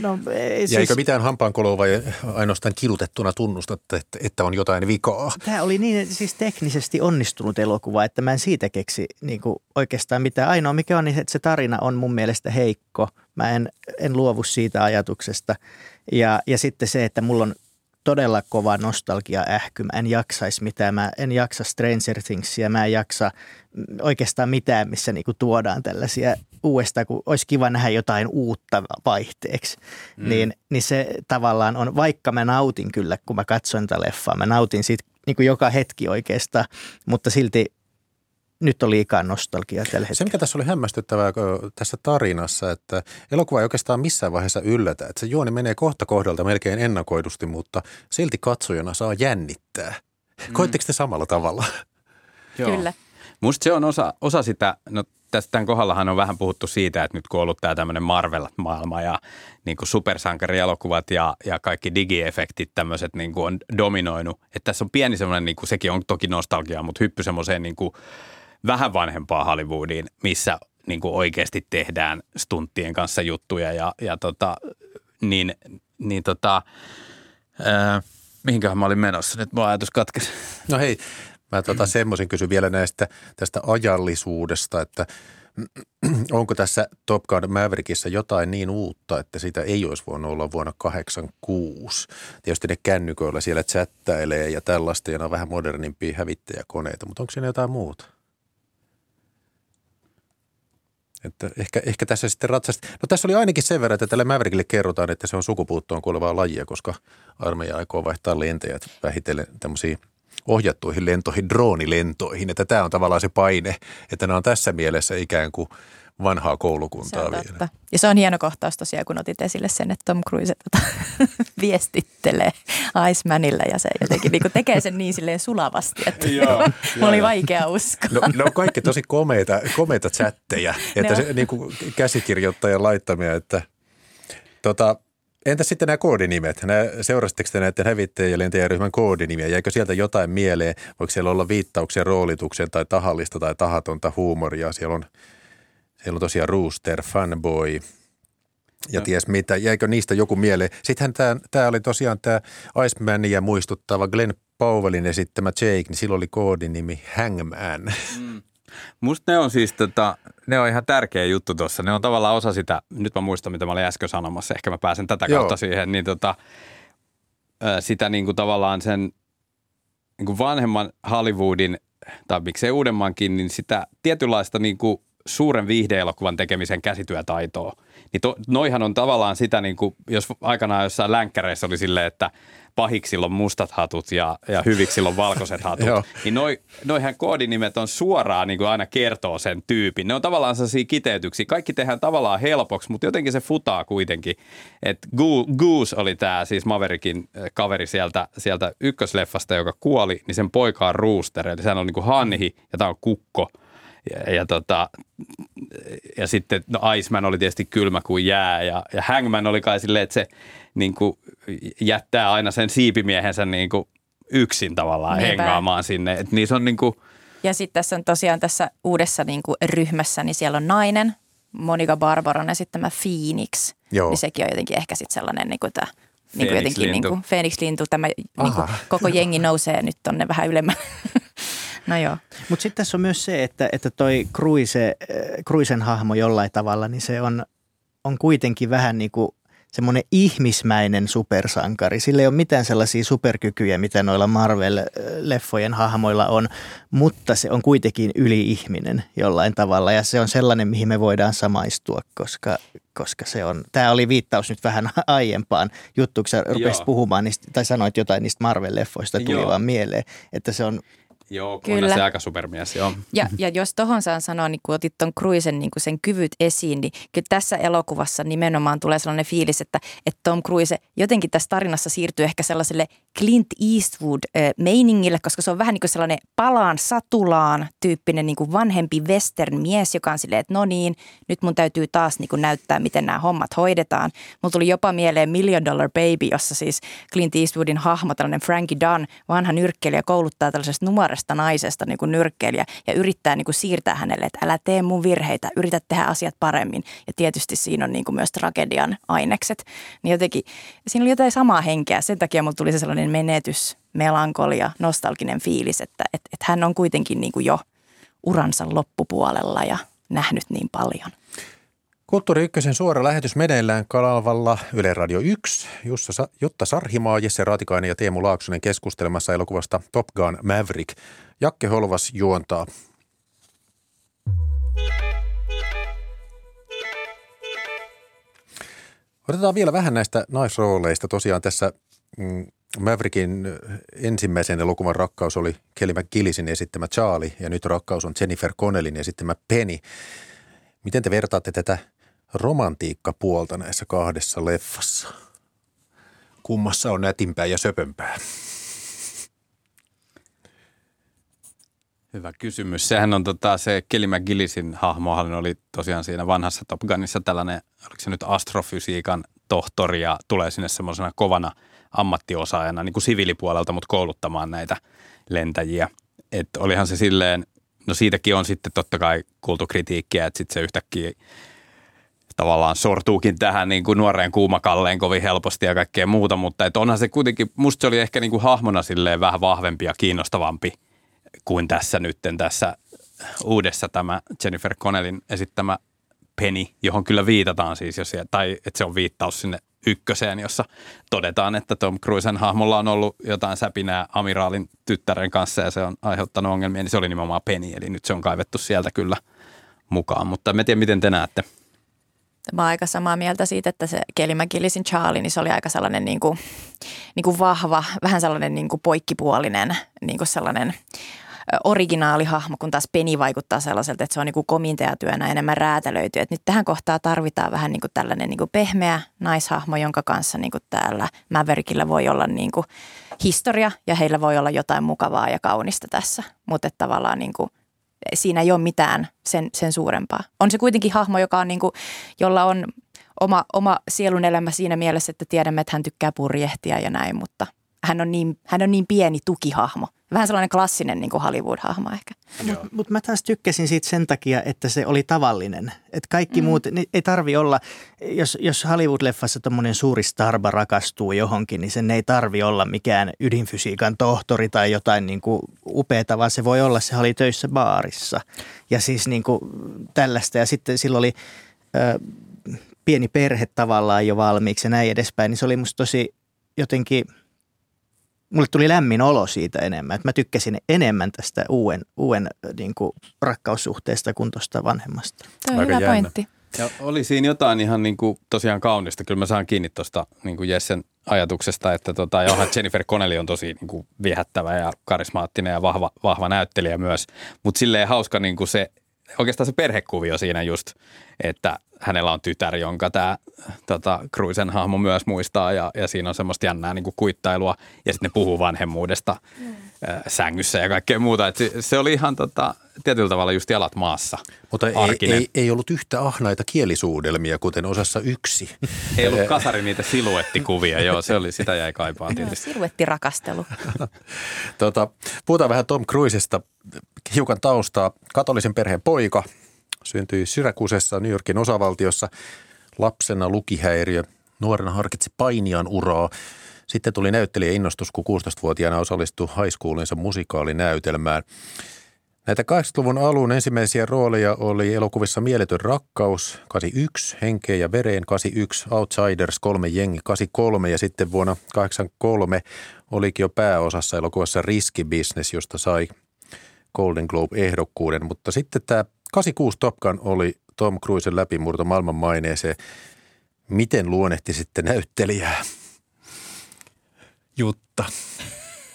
No, ei, siis... Jäikö mitään hampaankoloa vai ainoastaan kilutettuna tunnustat, että, että on jotain vikaa? Tämä oli niin siis teknisesti onnistunut elokuva, että mä en siitä keksi niin kuin oikeastaan mitään. Ainoa mikä on, niin että se tarina on mun mielestä heikko. Mä en, en luovu siitä ajatuksesta. Ja, ja sitten se, että mulla on todella kova nostalgia ähky. Mä en jaksaisi mitään. Mä en jaksa Stranger Thingsia. Mä en jaksa oikeastaan mitään, missä niinku tuodaan tällaisia uudestaan, kun olisi kiva nähdä jotain uutta vaihteeksi. Mm. Niin, niin se tavallaan on, vaikka mä nautin kyllä, kun mä katsoin tätä leffaa, mä nautin siitä niin kuin joka hetki oikeastaan, mutta silti nyt on liikaa nostalgiaa tällä hetkellä. Se, mikä tässä oli hämmästyttävää tässä tarinassa, että elokuva ei oikeastaan missään vaiheessa yllätä. Että se juoni menee kohta kohdalta melkein ennakoidusti, mutta silti katsojana saa jännittää. Mm. Koitteko te samalla tavalla? Joo. Kyllä. Musta se on osa, osa sitä, no tästä tämän kohdallahan on vähän puhuttu siitä, että nyt kun on ollut tämä tämmöinen Marvel-maailma ja niin kuin supersankarielokuvat ja, ja kaikki digiefektit tämmöiset niin kuin on dominoinut. Että tässä on pieni semmoinen, niin kuin, sekin on toki nostalgia, mutta hyppy semmoiseen niin kuin vähän vanhempaa Hollywoodiin, missä niin kuin oikeasti tehdään stunttien kanssa juttuja ja, ja tota, niin, niin tota, ää, mihinköhän mä olin menossa? Nyt mun ajatus katkesi. No hei, mä tota semmoisen kysyn vielä näistä tästä ajallisuudesta, että onko tässä Top Gun Maverickissä jotain niin uutta, että sitä ei olisi voinut olla vuonna 86? Tietysti ne kännyköillä siellä chattailee ja tällaista, ja on vähän modernimpia hävittäjäkoneita, mutta onko siinä jotain muuta? Että ehkä, ehkä tässä sitten ratsasti. No tässä oli ainakin sen verran, että tälle Mäverikille kerrotaan, että se on sukupuuttoon kuolevaa lajia, koska armeija aikoo vaihtaa lentäjät vähitellen tämmöisiin ohjattuihin lentoihin, droonilentoihin. Että tämä on tavallaan se paine, että nämä on tässä mielessä ikään kuin – vanhaa koulukuntaa se vielä. Ja se on hieno kohtaus tosiaan, kun otit esille sen, että Tom Cruise tota, viestittelee Icemanille ja se jotenkin niin tekee sen niin silleen sulavasti, että joo, oli vaikea uskoa. No, ne on kaikki tosi komeita, komeita chatteja, että se niin kuin käsikirjoittajan laittamia, että tota, Entä sitten nämä koodinimet? Nämä, seurasitteko te näiden hävittäjien ja lentäjäryhmän koodinimiä? Jäikö sieltä jotain mieleen? Voiko siellä olla viittauksia roolitukseen tai tahallista tai tahatonta huumoria? Siellä on siellä on tosiaan Rooster, Funboy ja no. ties mitä. Jäikö niistä joku mieleen? Sittenhän tämä, tämä oli tosiaan tämä Icemania muistuttava Glenn Powellin esittämä Jake, niin sillä oli koodinimi Hangman. Mm. Musta ne on siis tota, ne on ihan tärkeä juttu tuossa. Ne on tavallaan osa sitä, nyt mä muistan mitä mä olin äsken sanomassa, ehkä mä pääsen tätä Joo. kautta siihen, niin tota, sitä niin kuin tavallaan sen niin kuin vanhemman Hollywoodin, tai miksei uudemmankin, niin sitä tietynlaista niin kuin suuren viihdeelokuvan tekemisen käsityötaitoa. Niin to, noihan on tavallaan sitä, niin kuin, jos aikanaan jossain länkkäreissä oli silleen, että pahiksilla on mustat hatut ja, ja hyviksillä on valkoiset hatut, niin noi, noihän koodinimet on suoraan niin kuin aina kertoo sen tyypin. Ne on tavallaan sellaisia kiteytyksiä. Kaikki tehdään tavallaan helpoksi, mutta jotenkin se futaa kuitenkin. Et Goose oli tämä siis Maverickin äh, kaveri sieltä, sieltä ykkösleffasta, joka kuoli, niin sen poika on Rooster, eli sehän on niin kuin hanhi ja tämä on kukko – ja, ja, tota, ja sitten no Iceman oli tietysti kylmä kuin jää ja, ja Hangman oli kai silleen, että se niin kuin, jättää aina sen siipimiehensä niin kuin, yksin tavallaan Niinpä. hengaamaan sinne. Et niin se on niin kuin, ja sitten tässä on tosiaan tässä uudessa niin kuin ryhmässä, niin siellä on nainen, Monika Barbaron esittämä Phoenix. Joo. Niin sekin on jotenkin ehkä sitten sellainen, niin kuin, että niin kuin jotenkin niin kuin Phoenix-lintu, tämä niin kuin, koko jengi nousee nyt tonne vähän ylemmälle. No joo. Mutta sitten tässä on myös se, että, että toi Cruise, Cruisen hahmo jollain tavalla, niin se on, on kuitenkin vähän niin kuin semmoinen ihmismäinen supersankari. Sillä ei ole mitään sellaisia superkykyjä, mitä noilla Marvel-leffojen hahmoilla on, mutta se on kuitenkin yli-ihminen jollain tavalla ja se on sellainen, mihin me voidaan samaistua, koska, koska se on, tämä oli viittaus nyt vähän aiempaan juttuun, kun sä rupesit puhumaan niistä, tai sanoit jotain niistä Marvel-leffoista, tuli Joo. vaan mieleen, että se on Joo, Kyllä. se aika supermies, joo. Ja, ja jos tohon saan sanoa, niin kun otit tuon Cruisen niin kun sen kyvyt esiin, niin kyllä tässä elokuvassa nimenomaan tulee sellainen fiilis, että, että Tom Cruise jotenkin tässä tarinassa siirtyy ehkä sellaiselle Clint Eastwood-meiningille, koska se on vähän niin kuin sellainen palaan satulaan tyyppinen niin kuin vanhempi western mies, joka on silleen, että no niin, nyt mun täytyy taas niin kuin näyttää, miten nämä hommat hoidetaan. Mulla tuli jopa mieleen Million Dollar Baby, jossa siis Clint Eastwoodin hahmo, tällainen Frankie Dunn, vanha nyrkkeilijä, kouluttaa tällaisesta nuoresta naisesta niin kuin nyrkkeilijä ja yrittää niin kuin siirtää hänelle, että älä tee mun virheitä, yritä tehdä asiat paremmin. Ja tietysti siinä on niin kuin myös tragedian ainekset. Niin jotenkin, siinä oli jotain samaa henkeä. Sen takia mulla tuli se sellainen menetys, melankolia, nostalginen fiilis, että, että, että hän on kuitenkin niin kuin jo uransa loppupuolella ja nähnyt niin paljon. Kulttuuri Ykkösen suora lähetys meneillään kanavalla Yle Radio 1. Jussa, Jutta Sarhimaa, Jesse Raatikainen ja Teemu Laaksonen keskustelemassa elokuvasta Top Gun Maverick. Jakke Holvas juontaa. Otetaan vielä vähän näistä naisrooleista. Tosiaan tässä mm, Maverickin ensimmäisen elokuvan rakkaus oli Kelly McGillisin esittämä Charlie ja nyt rakkaus on Jennifer Connellin esittämä Penny. Miten te vertaatte tätä romantiikkapuolta näissä kahdessa leffassa? Kummassa on nätimpää ja söpömpää? Hyvä kysymys. Sehän on tota, se Kelly McGillisin hahmohan oli tosiaan siinä vanhassa Top Gunissa tällainen, oliko se nyt astrofysiikan tohtori ja tulee sinne semmoisena kovana ammattiosaajana niin kuin siviilipuolelta, mutta kouluttamaan näitä lentäjiä. Että olihan se silleen, no siitäkin on sitten totta kai kuultu kritiikkiä, että sitten se yhtäkkiä tavallaan sortuukin tähän niin kuin nuoreen kuumakalleen kovin helposti ja kaikkea muuta, mutta että onhan se kuitenkin, musta se oli ehkä niin kuin hahmona silleen vähän vahvempi ja kiinnostavampi kuin tässä nytten tässä uudessa tämä Jennifer Connellin esittämä Penny, johon kyllä viitataan siis, jos, tai että se on viittaus sinne ykköseen, jossa todetaan, että Tom Cruisen hahmolla on ollut jotain säpinää amiraalin tyttären kanssa ja se on aiheuttanut ongelmia, niin se oli nimenomaan Penny, eli nyt se on kaivettu sieltä kyllä mukaan, mutta en tiedä, miten te näette. Mä aika samaa mieltä siitä, että se Kelly McGillisin Charlie, niin se oli aika sellainen niin kuin, niin kuin vahva, vähän sellainen niin kuin poikkipuolinen, niin kuin sellainen originaalihahmo, kun taas Penny vaikuttaa sellaiselta, että se on niin kuin komiteatyönä enemmän räätälöity. Että nyt tähän kohtaan tarvitaan vähän niin kuin tällainen niin kuin pehmeä naishahmo, jonka kanssa niin kuin täällä Maverickillä voi olla niin kuin historia ja heillä voi olla jotain mukavaa ja kaunista tässä. Mutta tavallaan niin kuin siinä ei ole mitään sen, sen suurempaa. On se kuitenkin hahmo, joka on niin kuin, jolla on oma, oma sielun elämä siinä mielessä, että tiedämme, että hän tykkää purjehtia ja näin, mutta hän on niin, hän on niin pieni tukihahmo. Vähän sellainen klassinen niin kuin Hollywood-hahmo ehkä. Mutta mut mä taas tykkäsin siitä sen takia, että se oli tavallinen. Että kaikki mm. muut, ei tarvi olla, jos, jos Hollywood-leffassa tuommoinen suuri starba rakastuu johonkin, niin sen ei tarvi olla mikään ydinfysiikan tohtori tai jotain niin kuin upeata, vaan se voi olla, se oli töissä baarissa. Ja siis niin kuin tällaista. Ja sitten silloin oli ö, pieni perhe tavallaan jo valmiiksi ja näin edespäin. Niin se oli musta tosi jotenkin – mulle tuli lämmin olo siitä enemmän. Että mä tykkäsin enemmän tästä uuden, uuden niin kuin rakkaussuhteesta kuin tuosta vanhemmasta. Tämä on Aika hyvä jännä. pointti. Ja oli siinä jotain ihan niin kuin tosiaan kaunista. Kyllä mä saan kiinni tuosta niin kuin Jessen ajatuksesta, että tota, johan Jennifer Connelly on tosi niin kuin viehättävä ja karismaattinen ja vahva, vahva näyttelijä myös. Mutta silleen hauska niin kuin se, oikeastaan se perhekuvio siinä just, että hänellä on tytär, jonka tämä tota, Cruisen hahmo myös muistaa ja, ja siinä on semmoista jännää niin kuin kuittailua ja sitten ne puhuu vanhemmuudesta mm. sängyssä ja kaikkea muuta. Et se, se oli ihan tota, tietyllä tavalla just jalat maassa. Mutta ei, ei, ei ollut yhtä ahnaita kielisuudelmia, kuten osassa yksi. Ei ollut kasari niitä siluettikuvia, joo, se oli, sitä jäi kaipaan tietysti. Siluettirakastelu. tota, puhutaan vähän Tom Cruisesta, hiukan taustaa. Katolisen perheen poika, syntyi Syrakusessa New Yorkin osavaltiossa. Lapsena lukihäiriö, nuorena harkitsi painian uraa. Sitten tuli näyttelijä innostus, kun 16-vuotiaana osallistui high schoolinsa musikaalinäytelmään. Näitä 80-luvun alun ensimmäisiä rooleja oli elokuvissa Mieletön rakkaus 81, Henkeä ja vereen 81, Outsiders kolme jengi 83 ja sitten vuonna 83 olikin jo pääosassa elokuvassa Riski Business, josta sai Golden Globe-ehdokkuuden, mutta sitten tämä 86 Top Gun oli Tom Cruisen läpimurto maailman maineeseen. Miten luonnehti sitten näyttelijää? Jutta.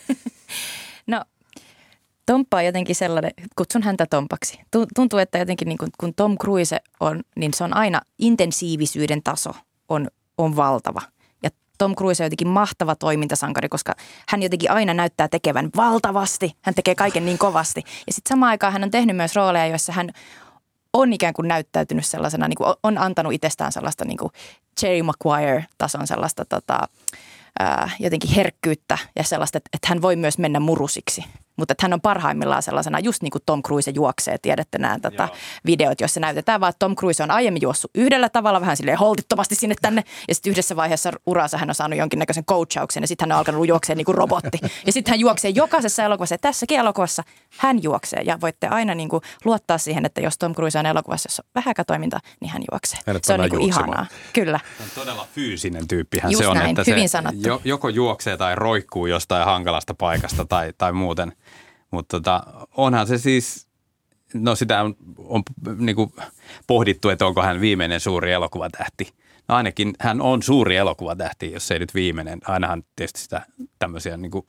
no Tomppa on jotenkin sellainen, kutsun häntä Tompaksi. Tuntuu, että jotenkin niin kun, kun Tom Cruise on, niin se on aina intensiivisyyden taso on, on valtava. Tom Cruise on jotenkin mahtava toimintasankari, koska hän jotenkin aina näyttää tekevän valtavasti. Hän tekee kaiken niin kovasti. Ja sitten samaan aikaan hän on tehnyt myös rooleja, joissa hän on ikään kuin näyttäytynyt sellaisena, niin kuin on antanut itsestään sellaista niin kuin Jerry Maguire-tason sellaista tota, ää, jotenkin herkkyyttä ja sellaista, että, että hän voi myös mennä murusiksi. Mutta että hän on parhaimmillaan sellaisena, just niin kuin Tom Cruise juoksee, tiedätte nämä tota, videot, joissa näytetään vaan, että Tom Cruise on aiemmin juossut yhdellä tavalla, vähän silleen holtittomasti sinne tänne, ja sitten yhdessä vaiheessa uraansa hän on saanut jonkinnäköisen coachauksen, ja sitten hän on alkanut juoksea niin kuin robotti. Ja sitten hän juoksee jokaisessa elokuvassa, ja tässäkin elokuvassa hän juoksee, ja voitte aina niin kuin luottaa siihen, että jos Tom Cruise on elokuvassa, jossa on vähäkä toiminta, niin hän juoksee. Hänet se on niin kuin ihanaa. Kyllä. On todella fyysinen tyyppihän Just se on, näin, että hyvin se sanottu. jo- joko juoksee tai roikkuu jostain hankalasta paikasta tai, tai muuten. Mutta tota, onhan se siis, no sitä on, on niin kuin pohdittu, että onko hän viimeinen suuri elokuvatähti. No ainakin hän on suuri elokuvatähti, jos ei nyt viimeinen. Ainahan tietysti sitä tämmöisiä niin kuin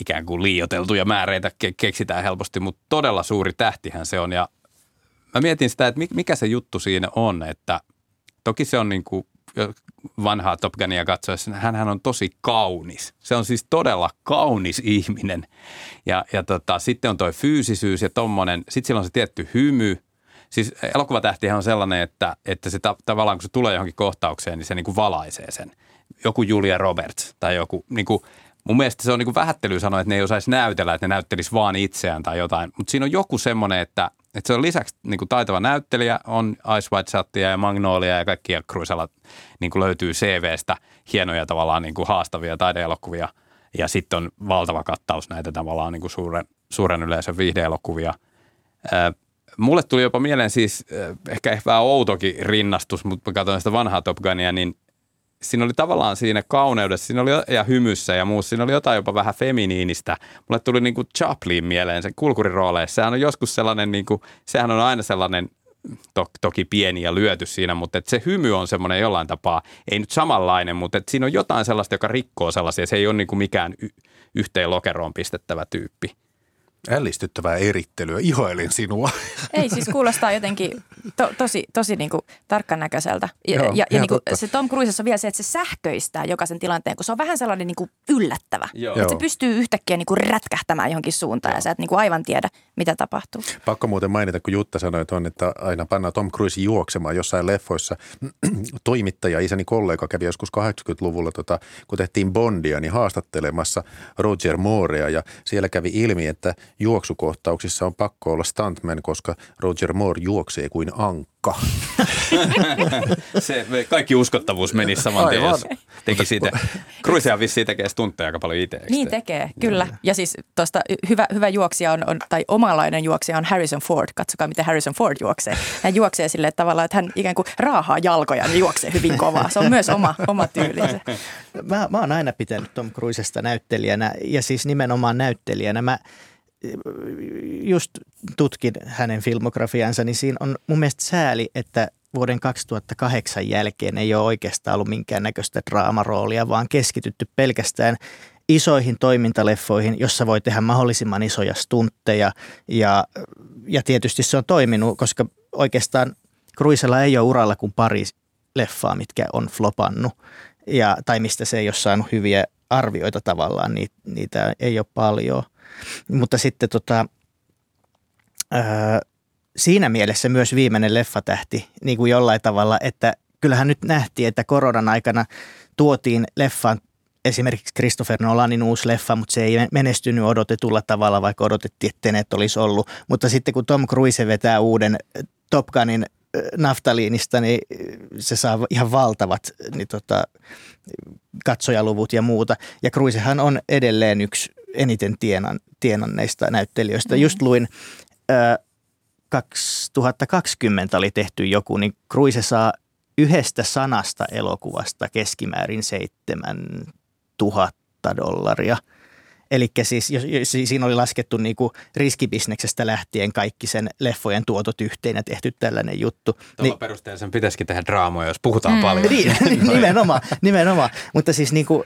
ikään kuin liioteltuja määreitä ke- keksitään helposti, mutta todella suuri tähtihän se on. Ja mä mietin sitä, että mi- mikä se juttu siinä on, että toki se on niin kuin vanhaa Top Gunia katsoessa, hän on tosi kaunis. Se on siis todella kaunis ihminen. Ja, ja tota, sitten on toi fyysisyys ja tommonen, sitten sillä on se tietty hymy. Siis elokuvatähtihän on sellainen, että, että se ta- tavallaan kun se tulee johonkin kohtaukseen, niin se niin kuin valaisee sen. Joku Julia Roberts tai joku, niin kuin, mun mielestä se on niin kuin vähättely sanoa, että ne ei osaisi näytellä, että ne näyttelis vaan itseään tai jotain. Mutta siinä on joku semmoinen, että, että se on lisäksi niin kuin taitava näyttelijä, on Ice White Shottia ja Magnolia ja kaikkia Cruisella niin kuin löytyy CVstä hienoja tavallaan niin kuin haastavia taideelokuvia. Ja sitten on valtava kattaus näitä tavallaan niin kuin suuren, suuren yleisön viihdeelokuvia. Mulle tuli jopa mieleen siis ehkä, vähän outokin rinnastus, mutta katsoin sitä vanhaa Top Gunia, niin siinä oli tavallaan siinä kauneudessa, siinä oli ja hymyssä ja muussa, siinä oli jotain jopa vähän feminiinistä. Mulle tuli niin kuin Chaplin mieleen sen kulkurirooleissa. Sehän on joskus sellainen, niin kuin, sehän on aina sellainen to, toki pieni ja lyöty siinä, mutta se hymy on semmoinen jollain tapaa, ei nyt samanlainen, mutta et siinä on jotain sellaista, joka rikkoo sellaisia. Se ei ole niin kuin mikään y, yhteen lokeroon pistettävä tyyppi. Ällistyttävää erittelyä. Ihoilin sinua. Ei siis kuulostaa jotenkin to, tosi, tosi niin kuin tarkkanäköiseltä. Ja, Joo, ja, ja niin totta. se Tom Cruisessa on vielä se, että se sähköistää jokaisen tilanteen, kun se on vähän sellainen niin kuin yllättävä. Joo. Että se Joo. pystyy yhtäkkiä niin kuin rätkähtämään johonkin suuntaan ja sä et niin kuin aivan tiedä, mitä tapahtuu. Pakko muuten mainita, kun Jutta sanoi tuon, että aina pannaan Tom Cruise juoksemaan jossain leffoissa. Toimittaja, isäni kollega kävi joskus 80-luvulla, tota, kun tehtiin Bondia, niin haastattelemassa Roger Moorea ja siellä kävi ilmi, että juoksukohtauksissa on pakko olla stuntman, koska Roger Moore juoksee kuin ankka. Se, kaikki uskottavuus meni saman tien, jos teki siitä. Cruisehan vissiin tekee stuntteja aika paljon itse. Niin te? tekee, kyllä. Ja siis tuosta hyvä, hyvä juoksija on, on, tai omanlainen juoksija on Harrison Ford. Katsokaa, miten Harrison Ford juoksee. Hän juoksee silleen tavallaan, että hän ikään kuin raahaa jalkoja ja juoksee hyvin kovaa. Se on myös oma, oma tyylinsä. Mä, mä oon aina pitänyt Tom Cruisesta näyttelijänä ja siis nimenomaan näyttelijänä. Mä just tutkin hänen filmografiansa, niin siinä on mun mielestä sääli, että vuoden 2008 jälkeen ei ole oikeastaan ollut minkäännäköistä draamaroolia, vaan keskitytty pelkästään isoihin toimintaleffoihin, jossa voi tehdä mahdollisimman isoja stuntteja. Ja, ja tietysti se on toiminut, koska oikeastaan Cruisella ei ole uralla kuin pari leffaa, mitkä on flopannut. Ja, tai mistä se ei ole saanut hyviä arvioita tavallaan, niitä, niitä ei ole paljon. Mutta sitten tota, ää, siinä mielessä myös viimeinen leffatähti niin kuin jollain tavalla, että kyllähän nyt nähtiin, että koronan aikana tuotiin leffaan esimerkiksi Christopher Nolanin uusi leffa, mutta se ei menestynyt odotetulla tavalla, vaikka odotettiin, että Tenet olisi ollut. Mutta sitten kun Tom Cruise vetää uuden Top Gunin naftaliinista, niin se saa ihan valtavat niin tota, katsojaluvut ja muuta. Ja Cruisehan on edelleen yksi eniten tienan, tienanneista näyttelijöistä. Mm. Just luin, äh, 2020 oli tehty joku, niin Cruise saa yhdestä sanasta elokuvasta keskimäärin 7000 dollaria. Eli siis jos, jos siinä oli laskettu niin kuin riskibisneksestä lähtien kaikki sen leffojen tuotot yhteen ja tehty tällainen juttu. Tuolla niin, perusteella sen pitäisikin tehdä draamoja, jos puhutaan mm. paljon. Niin, nimenomaan, nimenomaan. Mutta siis niin kuin,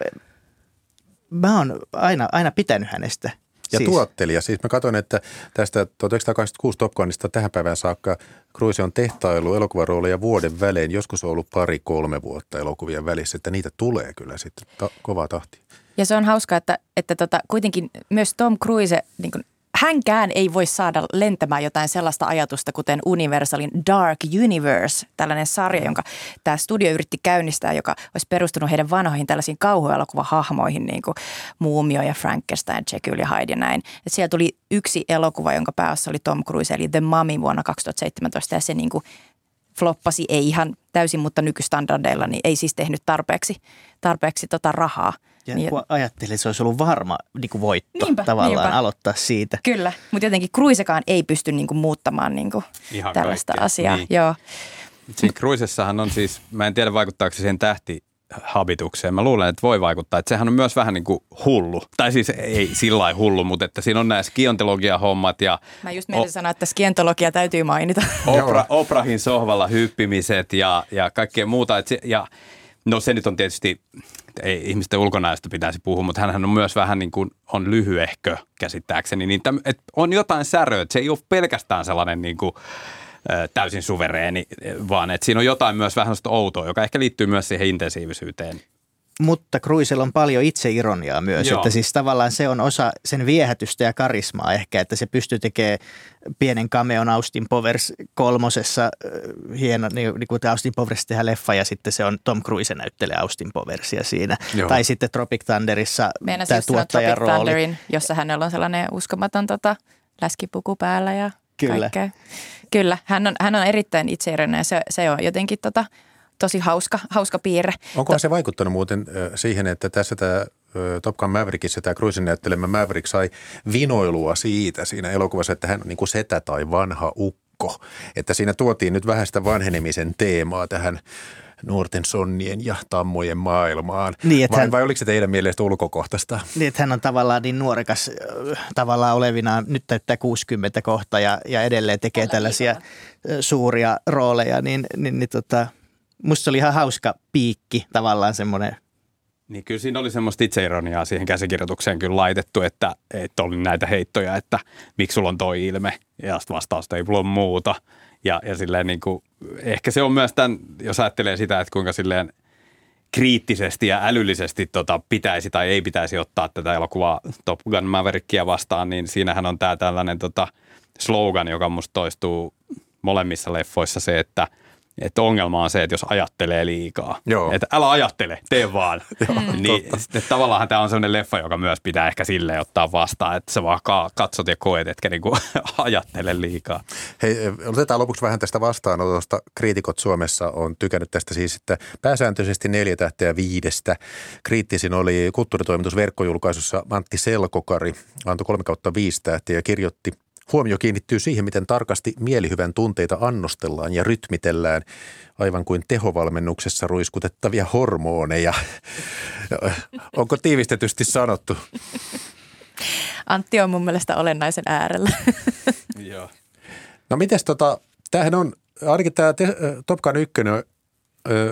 mä oon aina, aina pitänyt hänestä. Ja Siis- tuottelija. Siis mä katsoin, että tästä 1986 Top Gunista tähän päivään saakka Cruise on tehtailu elokuvarooleja vuoden välein. Joskus on ollut pari-kolme vuotta elokuvien välissä, että niitä tulee kyllä sitten ta- kovaa tahtia. Ja se on hauska, että, että tota, kuitenkin myös Tom Cruise, niin kuin, hänkään ei voi saada lentämään jotain sellaista ajatusta, kuten Universalin Dark Universe, tällainen sarja, jonka tämä studio yritti käynnistää, joka olisi perustunut heidän vanhoihin tällaisiin kauhuelokuvahahmoihin, niin kuin Muumio ja Frankenstein, Jekyll ja Hyde ja näin. Et siellä tuli yksi elokuva, jonka päässä oli Tom Cruise, eli The Mummy vuonna 2017, ja se niin kuin floppasi, ei ihan täysin, mutta nykystandardeilla, niin ei siis tehnyt tarpeeksi, tarpeeksi tota rahaa. Ja Niin, kun ajattelin, että se olisi ollut varma niin kuin voitto Niinpä, tavallaan niinpä. aloittaa siitä. Kyllä, mutta jotenkin Cruisekaan ei pysty niinku muuttamaan niinku Ihan tällaista kaikkea, asiaa. niin. Joo. Siinä Cruisessahan on siis, mä en tiedä vaikuttaako se siihen tähtihabitukseen. Mä luulen, että voi vaikuttaa. Että sehän on myös vähän niin kuin hullu. Tai siis ei sillä lailla hullu, mutta että siinä on nämä skiontologia-hommat ja Mä just meidän sanoa, että skientologia täytyy mainita. Opra, Oprahin sohvalla hyppimiset ja, ja kaikkea muuta. Et se, ja, no se nyt on tietysti, ei ihmisten ulkonäöstä pitäisi puhua, mutta hän on myös vähän niin kuin, on lyhyehkö käsittääkseni. Niin täm, et on jotain säröä, että se ei ole pelkästään sellainen niin kuin, täysin suvereeni, vaan että siinä on jotain myös vähän outoa, joka ehkä liittyy myös siihen intensiivisyyteen. Mutta Cruisella on paljon itseironiaa myös, Joo. että siis tavallaan se on osa sen viehätystä ja karismaa ehkä, että se pystyy tekemään pienen cameon Austin Powers kolmosessa, äh, hieno, niin, niin kuin Austin Powers tehdään leffa ja sitten se on Tom Cruise näyttelee Austin Powersia siinä. Joo. Tai sitten Tropic Thunderissa Meidän tämä sanoa Tropic rooli. Thunderin, jossa hänellä on sellainen uskomaton tota, läskipuku päällä ja Kyllä. kaikkea. Kyllä, hän on, hän on erittäin itseirinen ja se, se on jotenkin tota, tosi hauska, hauska piirre. Onkohan se vaikuttanut muuten siihen, että tässä tämä Top Gun Maverickissa tämä Cruisen näyttelemä Maverick sai vinoilua siitä siinä elokuvassa, että hän on niin kuin setä tai vanha ukko. Että siinä tuotiin nyt vähän sitä vanhenemisen teemaa tähän nuorten sonnien ja tammojen maailmaan. Niin, vai, hän- vai oliko se teidän mielestä ulkokohtaista? Niin, että hän on tavallaan niin nuorekas tavallaan olevinaan, nyt täyttää 60 kohta ja, ja edelleen tekee tällaisia äh, suuria rooleja, niin, niin, niin tota, musta se oli ihan hauska piikki tavallaan semmoinen. Niin kyllä siinä oli semmoista itseironiaa siihen käsikirjoitukseen kyllä laitettu, että, että oli näitä heittoja, että miksi sulla on toi ilme ja vastausta ei ole muuta. Ja, ja silleen niin kuin, ehkä se on myös tämän, jos ajattelee sitä, että kuinka silleen kriittisesti ja älyllisesti tota, pitäisi tai ei pitäisi ottaa tätä elokuvaa Top Gun Maverickia vastaan, niin siinähän on tämä tällainen tota, slogan, joka musta toistuu molemmissa leffoissa se, että että ongelma on se, että jos ajattelee liikaa. Joo. Että älä ajattele, tee vaan. niin, sitten tavallaan tämä on sellainen leffa, joka myös pitää ehkä silleen ottaa vastaan, että sä vaan ka- katsot ja koet, etkä niinku ajattele liikaa. Hei, otetaan lopuksi vähän tästä vastaanotosta. Kriitikot Suomessa on tykännyt tästä siis, että pääsääntöisesti neljä tähteä viidestä. Kriittisin oli kulttuuritoimitus verkkojulkaisussa Antti Selkokari, antoi kolme kautta viisi tähteä ja kirjoitti Huomio kiinnittyy siihen, miten tarkasti mielihyvän tunteita annostellaan ja rytmitellään, aivan kuin tehovalmennuksessa ruiskutettavia hormoneja. Onko tiivistetysti sanottu? Antti on mun mielestä olennaisen äärellä. Joo. No mites tota, tämähän on, ainakin tämä te, Top Gun 1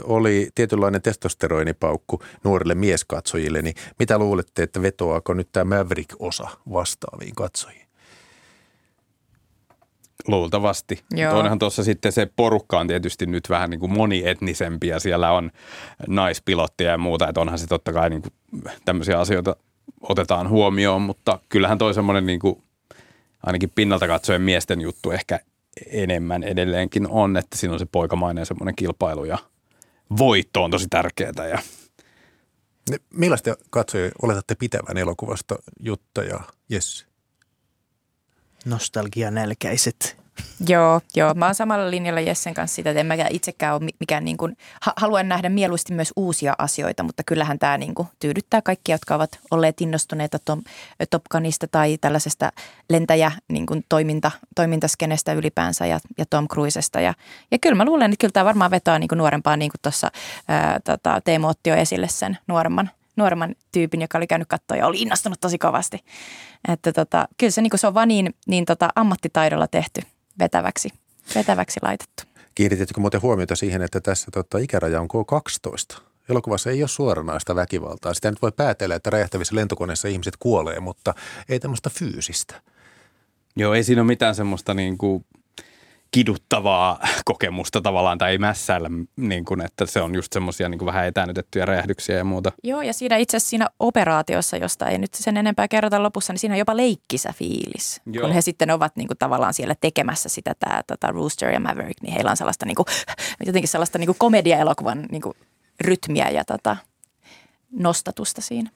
oli tietynlainen testosteroinipaukku nuorille mieskatsojille, niin mitä luulette, että vetoaako nyt tämä Maverick-osa vastaaviin katsojiin? Luultavasti. Joo. Onhan tuossa sitten se porukka on tietysti nyt vähän niin kuin monietnisempi ja siellä on naispilotteja ja muuta, että onhan se totta kai niin kuin tämmöisiä asioita otetaan huomioon, mutta kyllähän toi semmoinen niin kuin ainakin pinnalta katsoen miesten juttu ehkä enemmän edelleenkin on, että siinä on se poikamainen semmoinen kilpailu ja voitto on tosi tärkeää ja Ne- Millaista katsojia oletatte pitävän elokuvasta Jutta ja Jesse? Nostalgianälkäiset. Joo, joo. Mä oon samalla linjalla Jessen kanssa sitä, että en mäkään itsekään ole mi- mikään niin kuin, ha- haluan nähdä mieluusti myös uusia asioita, mutta kyllähän tämä niin kuin tyydyttää kaikkia, jotka ovat olleet innostuneita Tom, Top Gunista tai tällaisesta lentäjä niin kuin toiminta, toimintaskenestä ylipäänsä ja, ja Tom Cruisesta. Ja, ja kyllä mä luulen, että kyllä tämä varmaan vetoaa niin kuin nuorempaan, niin kuin tuossa tota, Teemu otti jo esille sen nuoremman, nuoremman tyypin, joka oli käynyt katsoa ja oli innostunut tosi kovasti. Että tota, kyllä se, niin kuin se on vaan niin, niin tota, ammattitaidolla tehty vetäväksi, vetäväksi laitettu. Kiinnititkö muuten huomiota siihen, että tässä tota, ikäraja on K12? Elokuvassa ei ole suoranaista väkivaltaa. Sitä nyt voi päätellä, että räjähtävissä lentokoneissa ihmiset kuolee, mutta ei tämmöistä fyysistä. Joo, ei siinä ole mitään semmoista niin kuin kiduttavaa kokemusta tavallaan, tai ei mässäillä, niin kuin, että se on just semmoisia niin vähän etänytettyjä räjähdyksiä ja muuta. Joo, ja siinä itse asiassa siinä operaatiossa, josta ei nyt sen enempää kerrota lopussa, niin siinä on jopa leikkisä fiilis. Joo. Kun he sitten ovat niin kuin, tavallaan siellä tekemässä sitä, tämä tota, Rooster ja Maverick, niin heillä on sellaista niin kuin, jotenkin sellaista niin kuin komedia-elokuvan niin kuin, rytmiä ja tota, nostatusta siinä.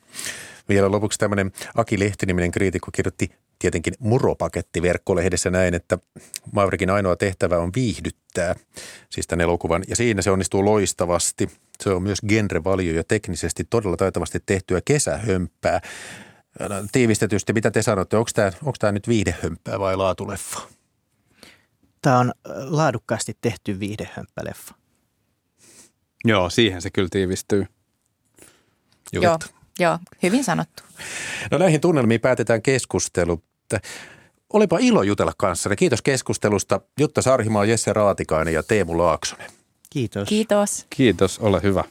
Vielä lopuksi tämmöinen Aki Lehti-niminen kriitikko kirjoitti tietenkin muropaketti verkkolehdessä näin, että Maverickin ainoa tehtävä on viihdyttää, siis tämän elokuvan, ja siinä se onnistuu loistavasti. Se on myös genrevalio ja teknisesti todella taitavasti tehtyä kesähömppää. Tiivistetysti, mitä te sanotte, onko tämä, onko tämä nyt viihdehömppää vai laatuleffa? Tämä on laadukkaasti tehty viihdehömppäleffa. Joo, siihen se kyllä tiivistyy. Joo, joo, hyvin sanottu. No näihin tunnelmiin päätetään keskustelu. Olipa ilo jutella kanssanne. Kiitos keskustelusta. Jutta Sarhimaa, Jesse Raatikainen ja Teemu Laaksonen. Kiitos. Kiitos. Kiitos, ole hyvä.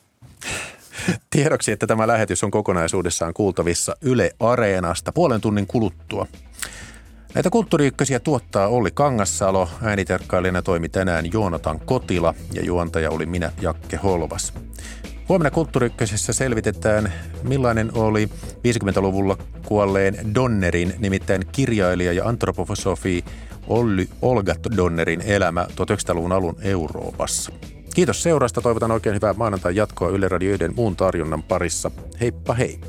Tiedoksi, että tämä lähetys on kokonaisuudessaan kuultavissa Yle Areenasta puolen tunnin kuluttua. Näitä kulttuuriykkösiä tuottaa Olli Kangassalo, äänitarkkailijana toimi tänään Joonatan Kotila ja juontaja oli minä Jakke Holvas. Huomenna Kulttuuriykkösessä selvitetään, millainen oli 50-luvulla kuolleen Donnerin, nimittäin kirjailija ja antroposofi Olli Olga Donnerin elämä 1900-luvun alun Euroopassa. Kiitos seurasta. Toivotan oikein hyvää maanantai jatkoa Yle Radio 1 muun tarjonnan parissa. Heippa hei!